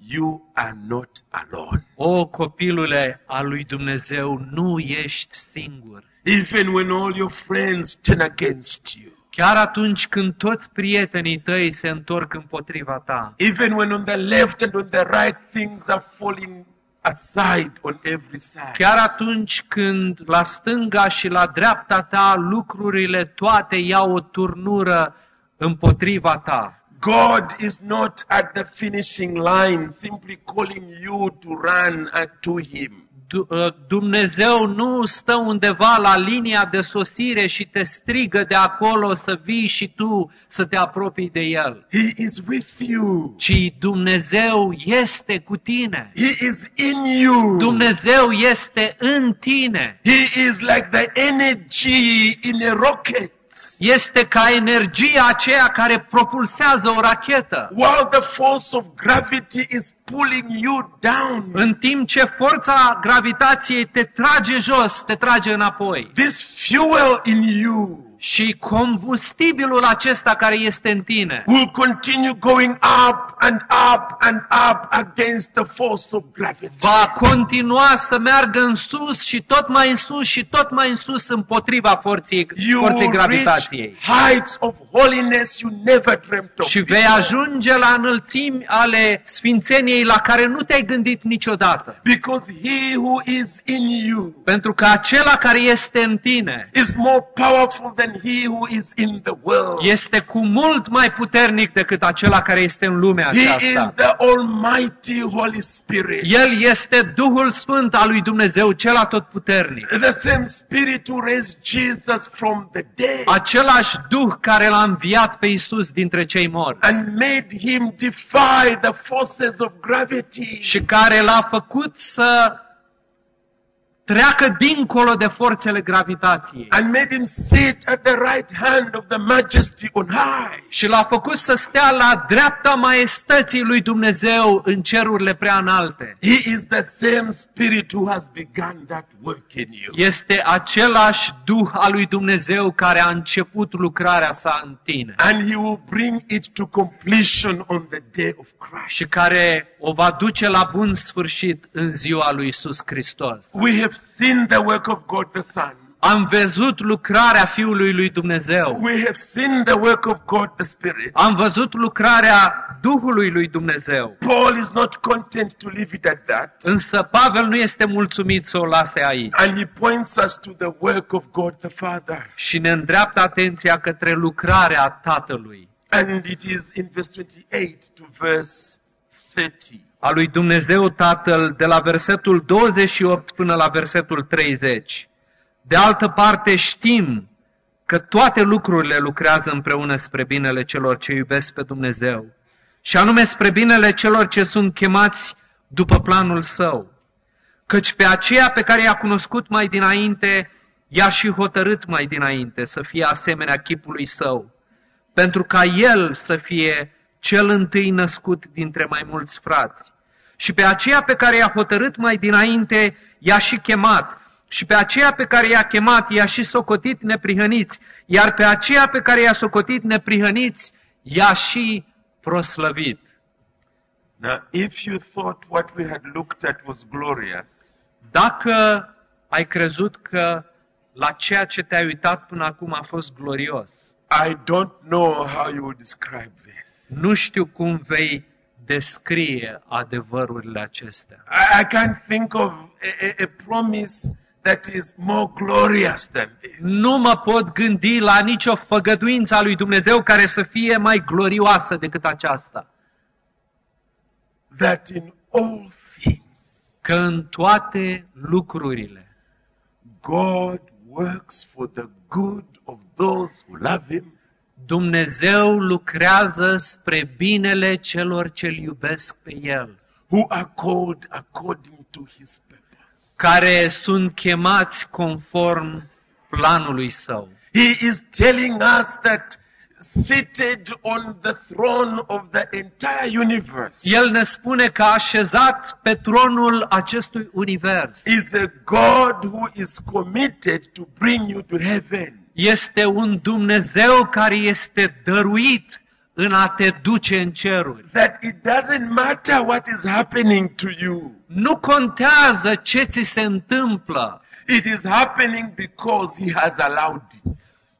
you are not alone. O copilule al lui Dumnezeu, nu ești singur. Even when all your friends turn against you, Chiar atunci când toți prietenii tăi se întorc împotriva ta, even when on the left and on the right things are falling aside on every side, chiar atunci când la stânga și la dreapta ta lucrurile toate iau o turnură împotriva ta, God is not at the finishing line simply calling you to run uh, to Him. Du- uh, Dumnezeu nu stă undeva la linia de sosire și te strigă de acolo să vii și tu să te apropii de El, He is with you. ci Dumnezeu este cu tine. He is in you. Dumnezeu este în tine. He is like the energy in a rocket. Este ca energia aceea care propulsează o rachetă. While the force of gravity is pulling you down, În timp ce forța gravitației te trage jos, te trage înapoi. this fuel in you Și combustibilul acesta care este în tine will continue going up and up and up against the force of gravity. va continua să meargă în sus și tot mai în sus și tot mai în sus împotriva forței, You forței will reach gravitației. heights of holiness you never dreamt of. Și vei before. ajunge la înălțimi ale sfințeniei la care nu te-ai gândit niciodată. Because he who is in you Pentru că acela care este în tine is more powerful than he who is in the world. este cu mult mai puternic decât acela care este în lumea He is aceasta. the Almighty Holy Spirit. El este Duhul Sfânt al lui Dumnezeu, cel atotputernic. The same Spirit who raised Jesus from the dead Același Duh care l-a înviat pe Isus dintre cei morți and made him defy the forces of gravity. și care l-a făcut să treacă dincolo de forțele gravitației And made him sit at the right hand of the majesty on high. și l-a făcut să stea la dreapta maestății lui Dumnezeu în cerurile prea înalte. He is the same Spirit who has begun that work in you. Este același Duh al lui Dumnezeu care a început lucrarea sa în tine And he will bring it to completion on the day of și Christ. care o va duce la bun sfârșit în ziua lui Isus Hristos. We have seen the work of God the Son. Am văzut lucrarea Fiului lui Dumnezeu. We have seen the work of God the Spirit. Am văzut lucrarea Duhului lui Dumnezeu. Paul is not content to leave it at that. Însă Pavel nu este mulțumit să o lase aici. And he points us to the work of God the Father. Și ne îndreaptă atenția către lucrarea Tatălui. And it is in verse 28 to verse 30. A lui Dumnezeu Tatăl de la versetul 28 până la versetul 30. De altă parte știm că toate lucrurile lucrează împreună spre binele celor ce iubesc pe Dumnezeu, și anume spre binele celor ce sunt chemați după planul său. Căci pe aceea pe care i-a cunoscut mai dinainte, i-a și hotărât mai dinainte să fie asemenea chipului său, pentru ca el să fie cel întâi născut dintre mai mulți frați. Și pe aceea pe care i-a hotărât mai dinainte, i-a și chemat. Și pe aceea pe care i-a chemat, i-a și socotit neprihăniți. Iar pe aceea pe care i-a socotit neprihăniți, i-a și proslăvit. Now, if you thought what we had looked at was glorious, Dacă ai crezut că la ceea ce te-ai uitat până acum a fost glorios, I don't know how you would describe this. Nu știu cum vei descrie adevărurile acestea. I, I can't think of a, a, a promise that is more glorious than this. Nu mă pot gândi la nicio făgăduință a lui Dumnezeu care să fie mai glorioasă decât aceasta. That in all things, Că în toate lucrurile God works for the good of those who love Him Dumnezeu lucrează spre binele celor ce-L iubesc pe El, who are called according to His purpose. care sunt chemați conform planului Său. He is telling us that seated on the throne of the entire universe El ne spune că a așezat pe tronul acestui univers. is a God who is committed to bring you to heaven. Este un Dumnezeu care este dăruit în a te duce în ceruri. That it doesn't matter what is happening to you. Nu contează ce ți se întâmplă. It is happening because He has allowed it.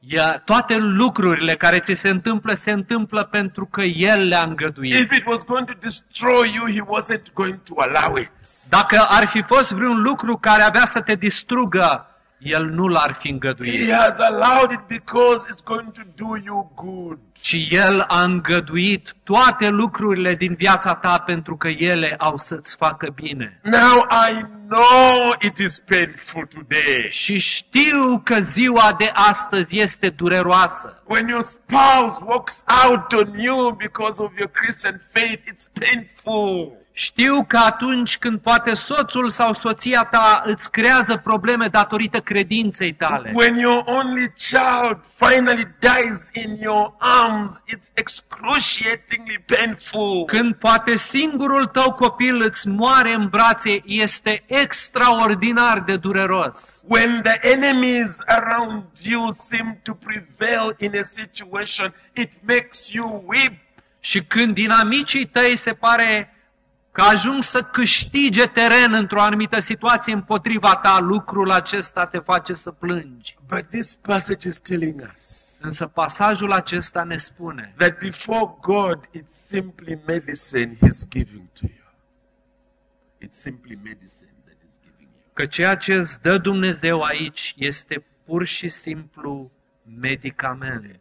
Ia, toate lucrurile care ți se întâmplă, se întâmplă pentru că El le-a îngăduit. If it was going to destroy you, He wasn't going to allow it. Dacă ar fi fost vreun lucru care avea să te distrugă, El nu l-ar fi He îngăduit. has allowed it because it's going to do you good. Ci El a îngăduit toate lucrurile din viața ta pentru că ele au să-ți facă bine. Now I know it is painful today. Și știu că ziua de astăzi este dureroasă. When your spouse walks out on you because of your Christian faith, it's painful. Știu că atunci când poate soțul sau soția ta îți creează probleme datorită credinței tale, When your only child finally dies in your arms, it's excruciatingly painful. când poate singurul tău copil îți moare în brațe, este extraordinar de dureros. When the enemies around you seem to prevail in a situation, it makes you weep. Și când dinamicii tăi se pare că ajung să câștige teren într-o anumită situație împotriva ta, lucrul acesta te face să plângi. But this passage is telling us Însă pasajul acesta ne spune that before God, it's simply medicine He's giving to you. It's simply medicine that He's giving you. că ceea ce îți dă Dumnezeu aici este pur și simplu medicament.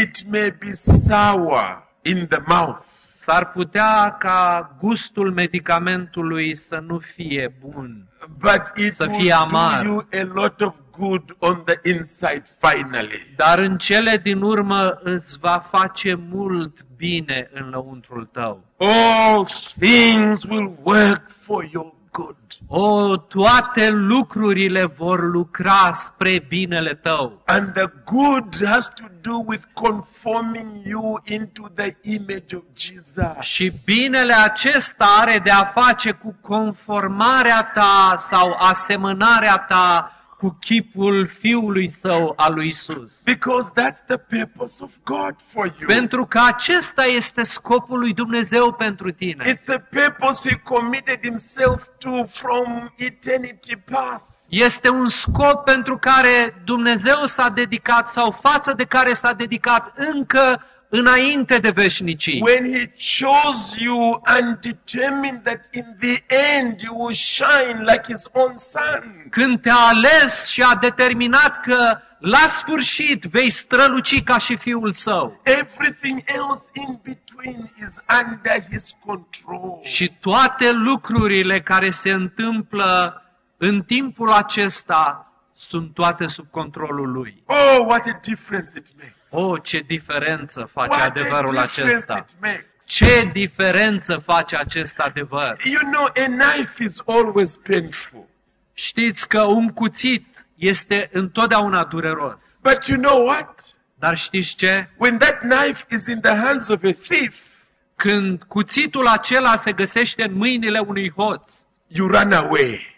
It may be sour in the mouth, S-ar putea ca gustul medicamentului să nu fie bun, but it Să will fie amar. do you a lot of good on the inside finally. dar în cele din urmă îți va face mult bine în lăuntrul tău. All things will work for your good. O, toate lucrurile vor lucra spre binele tău. And the good has to do with conforming you into the image of Jesus. Și binele acesta are de a face cu conformarea ta sau asemănarea ta cu chipul Fiului Său al lui Isus. Because that's the purpose of God for you. Pentru că acesta este scopul lui Dumnezeu pentru tine. It's a purpose He committed Himself to from eternity past. Este un scop pentru care Dumnezeu s-a dedicat sau față de care s-a dedicat încă înainte de veșnicii. When He chose you and determined that in the end you will shine like His own Son. Când te-a ales și a determinat că la sfârșit vei străluci ca și Fiul Său. Everything else in between is under His control. Și toate lucrurile care se întâmplă în timpul acesta sunt toate sub controlul Lui. Oh, what a difference it makes. Oh, ce diferență face What a adevărul difference acesta! it makes. Ce diferență face acest adevăr! You know, a knife is always painful. Știți că un cuțit este întotdeauna dureros. But you know what? Dar știți ce? When that knife is in the hands of a thief, Când cuțitul acela se găsește în mâinile unui hoț, you run away.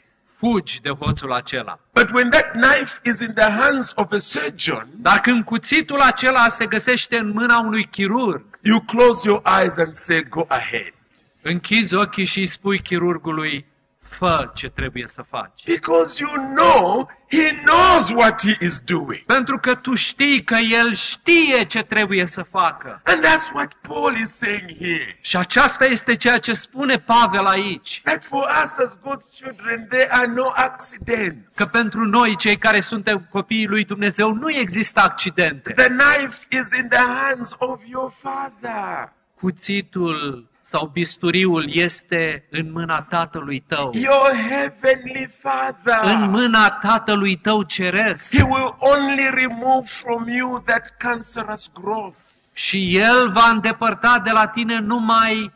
Fugi de hoțul acela. But when that knife is in the hands of a surgeon, Dar când cuțitul acela se găsește în mâna unui chirurg, you close your eyes and say, Go ahead. închizi ochii și îi spui chirurgului, fă ce trebuie să faci. Because you know he knows what he is doing. Pentru că tu știi că el știe ce trebuie să facă. And that's what Paul is saying here. Și aceasta este ceea ce spune Pavel aici. That for us as God's children, there are no accidents. Că pentru noi, cei care suntem copiii lui Dumnezeu, nu există accidente. The knife is in the hands of your father. Cuțitul sau bisturiul este în mâna tatălui tău. Your heavenly father. În mâna tatălui tău ceresc. He will only remove from you that cancerous growth. Și el va îndepărta de la tine numai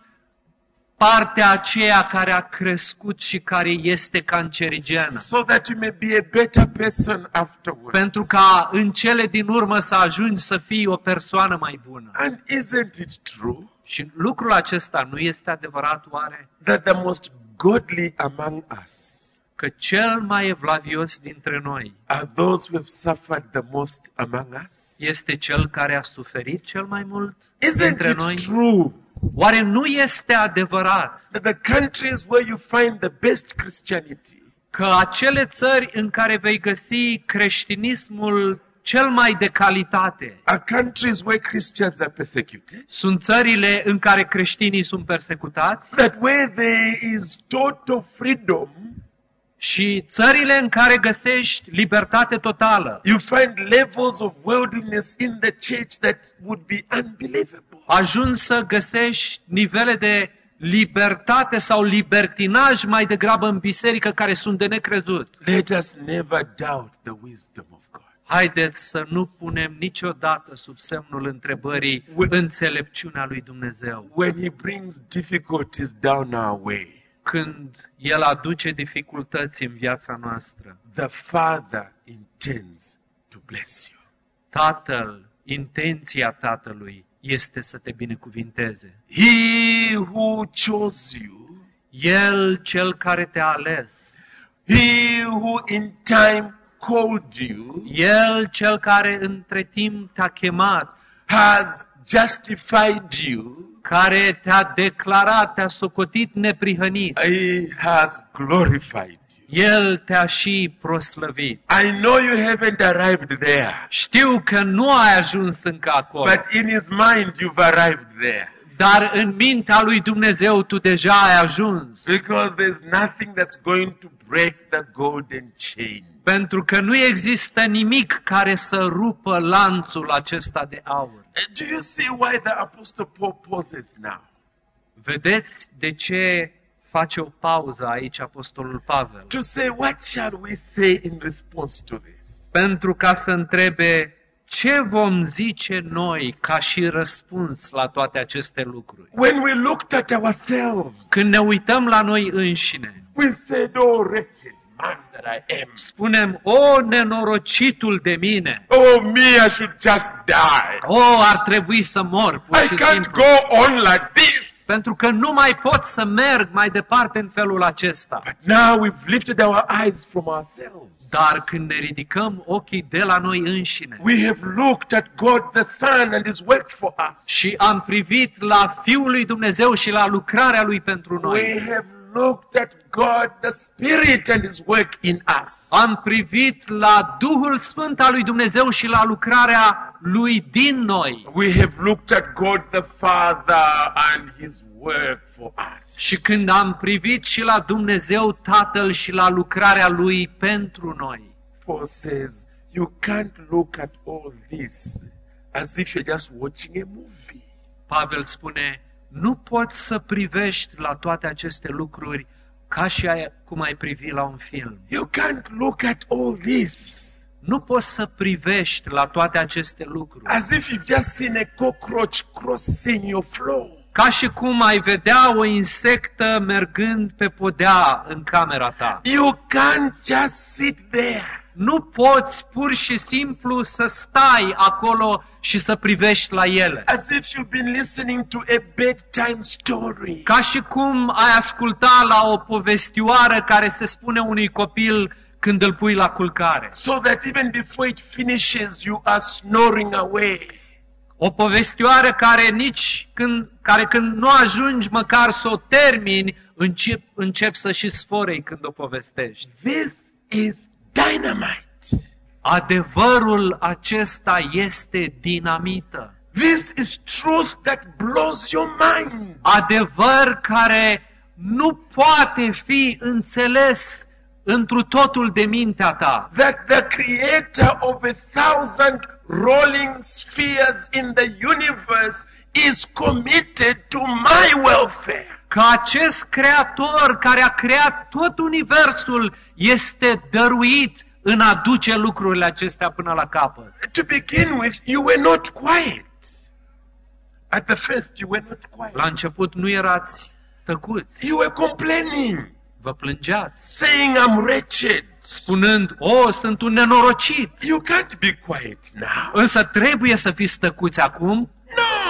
partea aceea care a crescut și care este cancerigenă. So that you may be a better person afterwards. Pentru ca în cele din urmă să ajungi să fii o persoană mai bună. And isn't it true Și lucrul acesta nu este adevărat oare? that the most godly among us Că cel mai evlavios dintre noi are those who have suffered the most among us? este cel care a suferit cel mai mult Isn't dintre noi? it true Oare nu este adevărat that the countries where you find the best Christianity că acele țări în care vei găsi creștinismul cel mai de calitate are countries where Christians are persecuted? sunt țările în care creștinii sunt persecutați That where there is total freedom, și țările în care găsești libertate totală. you find levels of worldliness in the church that would be unbelievable. Ajungi să găsești nivele de libertate sau libertinaj mai degrabă în biserică care sunt de necrezut. Let us never doubt the wisdom of God. Haideți să nu punem niciodată sub semnul întrebării înțelepciunea lui Dumnezeu. When He brings difficulties down our way, Când El aduce dificultăți în viața noastră, the Father intends to bless you. Tatăl, intenția Tatălui este să te binecuvinteze. He who chose you, El, cel care te-a ales, He who in time called you, El, cel care între timp te-a chemat, has justified you, care te-a declarat, te-a socotit neprihănit, He has glorified you. El te-a și proslăvit. I know you haven't arrived there, Știu că nu ai ajuns încă acolo, but in His mind you've arrived there. dar în mintea lui Dumnezeu tu deja ai ajuns. Because there's nothing that's going to break the golden chain. Pentru că nu există nimic care să rupă lanțul acesta de aur. Do you see why the Apostle Paul pauses now? Vedeți de ce face o pauză aici Apostolul Pavel? To say, what shall we say in response to this? Pentru ca să întrebe ce vom zice noi ca și răspuns la toate aceste lucruri. When we looked at ourselves, Când ne uităm la noi înșine, we said, Oh, wretched man that I am. spunem, o, nenorocitul de mine, Oh, me, Și should just die. o, ar trebui să mor, pur I și can't simplu. go on like this. pentru că nu mai pot să merg mai departe în felul acesta. But now we've lifted our eyes from ourselves. Dar când ne ridicăm ochii de la noi înșine We have looked at God the Son and His work for us. și am privit la Fiul lui Dumnezeu și la lucrarea Lui pentru We noi, have looked at God the Spirit and His work in us. am privit la Duhul Sfânt al lui Dumnezeu și la lucrarea Lui din noi. We have looked at God the Father and His work for us. Și când am privit și la Dumnezeu Tatăl și la lucrarea Lui pentru noi, Paul says, you can't look at all this as if you're just watching a movie. Pavel spune, nu poți să privești la toate aceste lucruri ca și ai- cum ai privi la un film. You can't look at all this Nu poți să privești la toate aceste lucruri as if you've just seen a cockroach crossing your floor. ca și cum ai vedea o insectă mergând pe podea în camera ta. You can't just sit there. Nu poți pur și simplu să stai acolo și să privești la ele. as if you've been listening to a bedtime story. Ca și cum ai asculta la o povestioară care se spune unui copil când îl pui la culcare. So that even before it finishes, you are snoring away. O povestioară care nici când, care când nu ajungi măcar să o termini, încep, încep să și sforei când o povestești. This is dynamite. Adevărul acesta este dinamită. This is truth that blows your mind. Adevăr care nu poate fi înțeles întru totul de mintea ta. That the creator of a thousand rolling spheres in the universe is committed to my welfare. Că acest creator care a creat tot universul este dăruit în a duce lucrurile acestea până la capăt. To begin with, you were not quiet. At the first, you were not quiet. La început nu erați tăcuți, You were complaining, vă plângeați, saying, I'm wretched. spunând, o, sunt un nenorocit, You can't be quiet now. însă trebuie să fiți tăcuți acum,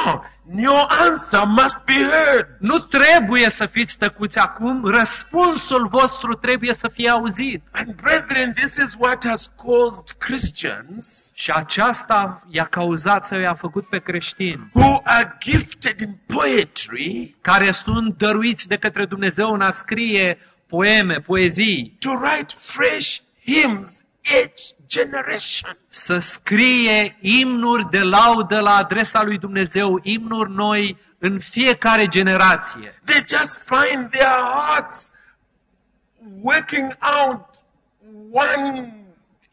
No, your answer must be heard. nu trebuie să fiți tăcuți acum, răspunsul vostru trebuie să fie auzit. And brethren, this is what has caused Christians Și aceasta i-a cauzat sau i-a făcut pe creștini, who are gifted in poetry care sunt dăruiți de către Dumnezeu în a scrie poeme, poezii, to write fresh hymns each generation. să scrie imnuri de laudă la adresa lui Dumnezeu, imnuri noi în fiecare generație. They just find their hearts working out one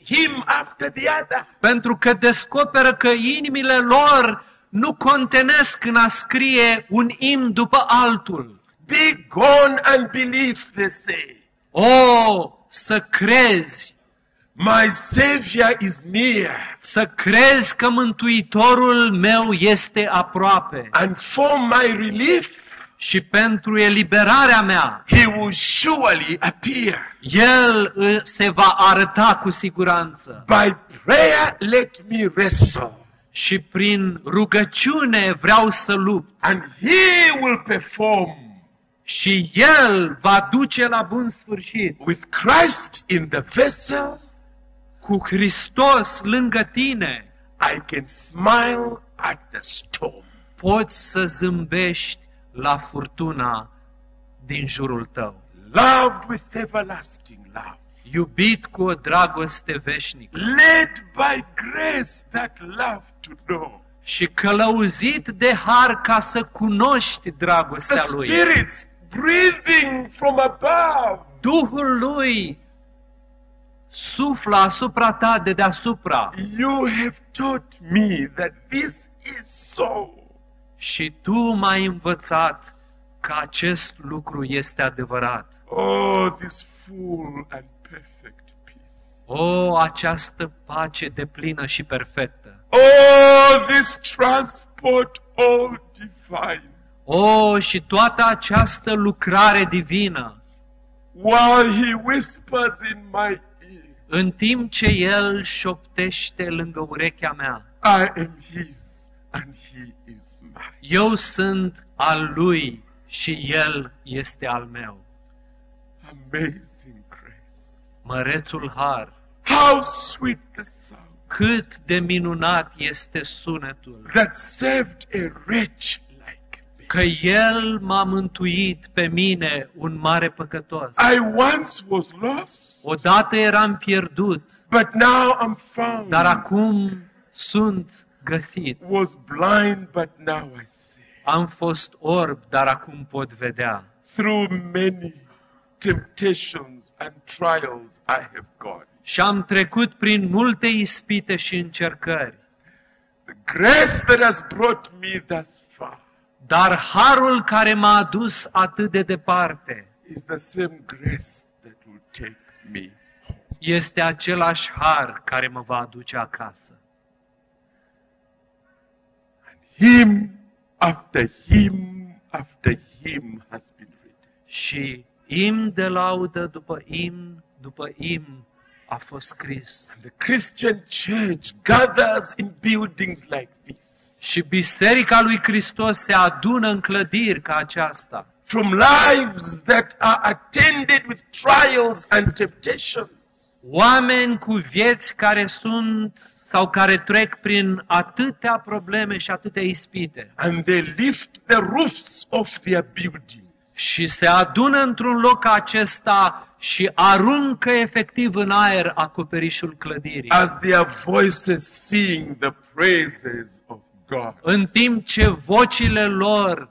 hymn after the other. Pentru că descoperă că inimile lor nu contenesc în a scrie un imn după altul. Be gone unbelief, they say. O, să crezi, My Savior is near, să crezi că Mântuitorul meu este aproape and for my relief, și pentru eliberarea mea, He will surely appear. El uh, se va arăta cu siguranță. By prayer, let me wrestle, Și prin rugăciune vreau să lupt. and He will perform. Și El va duce la bun sfârșit. With Christ in the vessel, Cu Hristos lângă tine I can smile at the storm. poți să zâmbești la furtuna din jurul tău. Loved with everlasting love, Iubit cu o dragoste veșnică led by grace that love to know. și călăuzit de har ca să cunoști The dragostea Lui. Spirit's breathing from above. Duhul Lui suflă asupra ta de deasupra You have taught me that this is so. și tu m-ai învățat că acest lucru este adevărat. Oh, this full and perfect peace. O, această pace de plină și perfectă. Oh, this transport all divine. O, și toată această lucrare divină, While he whispers in my ear, în timp ce El șoptește lângă urechea mea, I am his and he is mine. eu sunt al Lui și El este al meu. Amazing grace. Mărețul har, How sweet the sound cât de minunat este sunetul, that saved a wretch like me. Că El m-a mântuit pe mine, un mare păcătos. I once was lost, Odată eram pierdut, but now I'm found. dar acum sunt găsit. Was blind, but now I see. Am fost orb, dar acum pot vedea. Through many temptations and trials I have gone. Și am trecut prin multe ispite și încercări. The grace that has brought me thus far Dar harul care m-a adus atât de departe is the same grace that will take me home. este același har care mă va aduce acasă. Hymn after hymn after hymn has been written. Și imn de laudă după imn după imn a fost scris. And the Christian church gathers in buildings like this. Și Biserica lui Hristos se adună în clădiri ca aceasta. From lives that are attended with trials and temptations. Oameni cu vieți care sunt sau care trec prin atâtea probleme și atâtea ispite. And they lift the roofs of their buildings. și se adună într-un loc ca acesta și aruncă efectiv în aer acoperișul clădirii. as their voices sing the praises of God. În timp ce vocile lor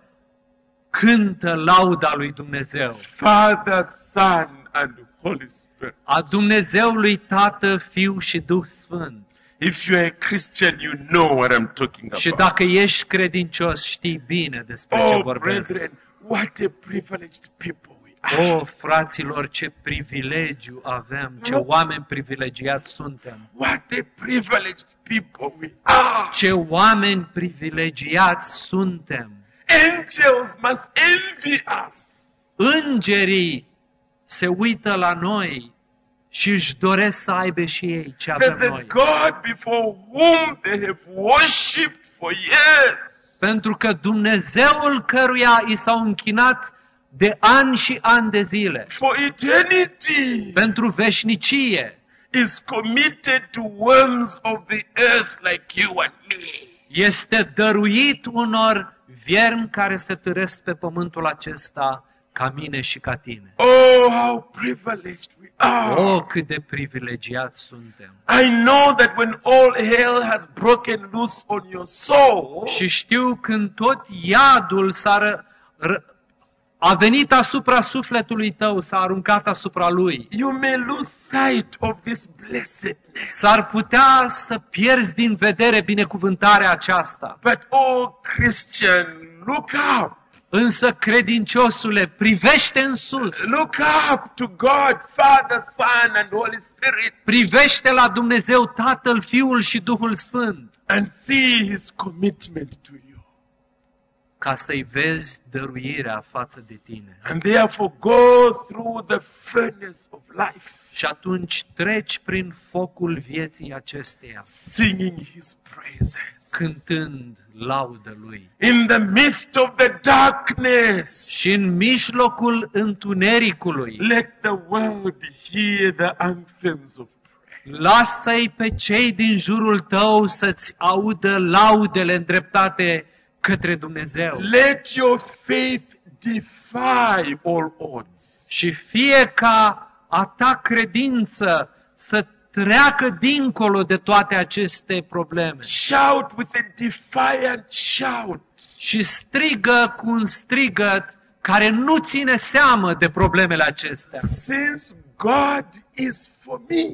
cântă lauda lui Dumnezeu, Father, Son, and Holy Spirit. a Dumnezeului Tată, Fiu și Duh Sfânt. If you're a Christian, you know what I'm talking Și about. dacă ești credincios, știi bine despre ce Oh, vorbesc. brethren, what a privileged people we are. O, fraților, ce privilegiu avem, ce oameni privilegiați suntem. What a privileged people we are. Ce oameni privilegiați suntem. Angels must envy us. Îngerii se uită la noi și își doresc să aibă și ei ce That avem the noi. God before whom they have worshipped for years Pentru că Dumnezeul căruia i s-au închinat de ani și ani de zile, for eternity pentru veșnicie, is committed to worms of the earth like you and me. este dăruit unor viermi care se târesc pe pământul acesta ca mine și ca tine. Oh, how privileged we are. O, cât de privilegiați suntem! I know that when all hell has broken loose on your soul, Și știu când tot iadul s-a ră, ră, a venit asupra sufletului tău, s-a aruncat asupra lui. you may lose sight of this blessedness. S-ar putea să pierzi din vedere binecuvântarea aceasta. But, oh, Christian, look up. Însă, credinciosule, privește în sus, Look up to God, Father, Son, and Holy Spirit, privește la Dumnezeu Tatăl, Fiul și Duhul Sfânt, and see His commitment to you. Ca să-i vezi dăruirea față de tine. And therefore, go through the furnace of life, Și atunci treci prin focul vieții acesteia, singing His praises. cântând laudă Lui. In the midst of the darkness, Și în mijlocul întunericului, let the world hear the anthems of praise. lasă-i pe cei din jurul tău să-ți audă laudele îndreptate către Dumnezeu. Let your faith defy all odds. Și fie ca a ta credință să treacă dincolo de toate aceste probleme. Shout with a defiant shout. Și strigă cu un strigăt care nu ține seamă de problemele acestea. Since God is for me,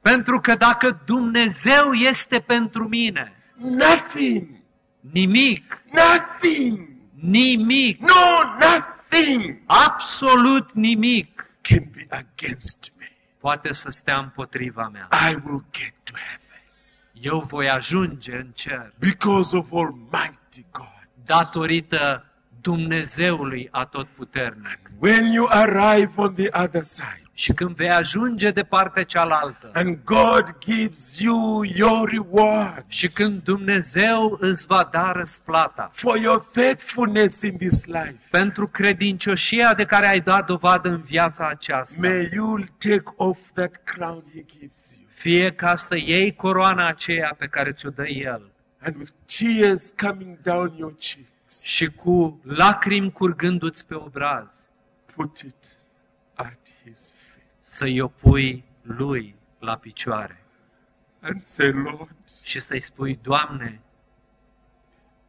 Pentru că dacă Dumnezeu este pentru mine, nothing, nimic, nothing, nimic, no, nothing absolut nimic can be against me. poate să stea împotriva mea. I will get to heaven Eu voi ajunge în cer because of Almighty God. datorită Dumnezeului atotputernic. When you arrive on the other side, și când vei ajunge de partea cealaltă and God gives you your reward și când Dumnezeu îți va da răsplata for your faithfulness in this life, pentru credincioșia de care ai dat dovadă în viața aceasta, may you take off that crown He gives you. fie ca să iei coroana aceea pe care ți-o dă El And with tears coming down your cheeks, și cu lacrimi curgându-ți pe obraz, put it at His feet să-i o pui Lui la picioare and say, Lord, și să-i spui, Doamne,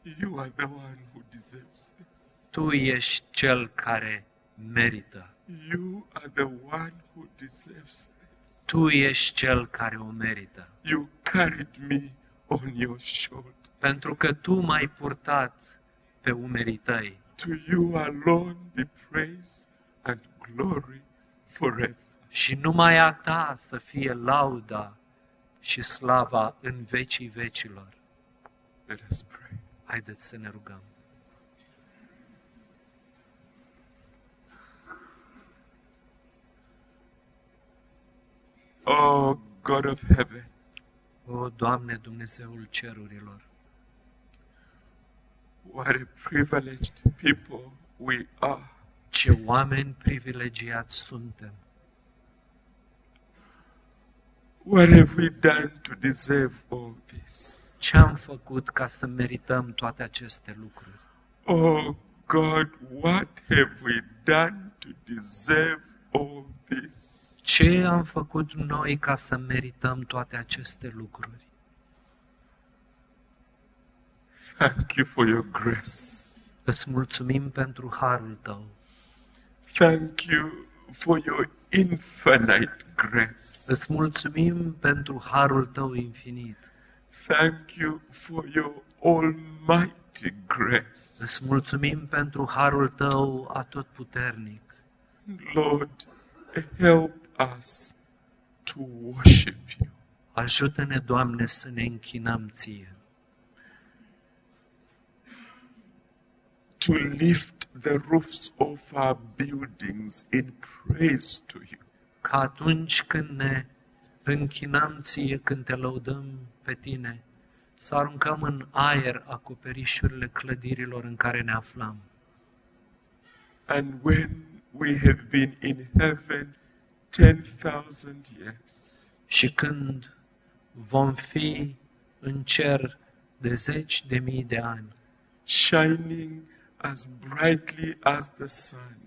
you are the one who deserves this. Tu ești Cel care merită. You are the one who deserves this. Tu ești Cel care o merită. You carried me on your shoulder. Pentru că Tu m-ai purtat pe umerii Tăi. To you alone be praise and glory forever. Și numai a Ta să fie lauda și slava în vecii vecilor. Let us pray. Haideți să ne rugăm. Oh God of heaven, O, Doamne Dumnezeul cerurilor, what a privileged people we are. Ce oameni privilegiați suntem! What have we done to deserve all this? Ce am făcut ca să merităm toate aceste lucruri? Oh God, what have we done to deserve all this? Ce am făcut noi ca să merităm toate aceste lucruri? Thank you for your grace. Îți mulțumim pentru harul Tău. Thank you for your infinite grace. Îți mulțumim pentru harul Tău infinit. Thank you for your almighty grace. Îți mulțumim pentru harul Tău atotputernic. Lord, help us to worship you. Ajută-ne, Doamne, să ne închinăm Ție, to lift the roofs of our buildings in praise to you. ca atunci când ne închinăm Ție, când Te lăudăm pe Tine, să aruncăm în aer acoperișurile clădirilor în care ne aflăm. And when we have been in heaven 10,000 years, Și când vom fi în cer de zeci de mii de ani, shining as brightly as the sun,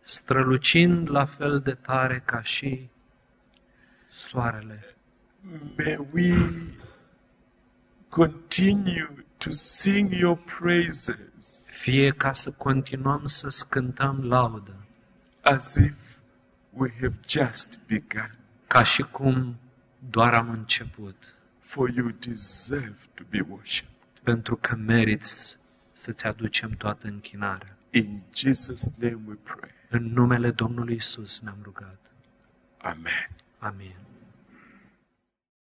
strălucind la fel de tare ca și soarele, may we continue to sing your praises fie ca să continuăm să scântăm laudă, as if we have just begun. ca și cum doar am început, For you deserve to be worshipped. pentru că meriți să-ți aducem toată închinarea. In Jesus' name we pray. În numele Domnului Isus ne-am rugat. Amen. Amin.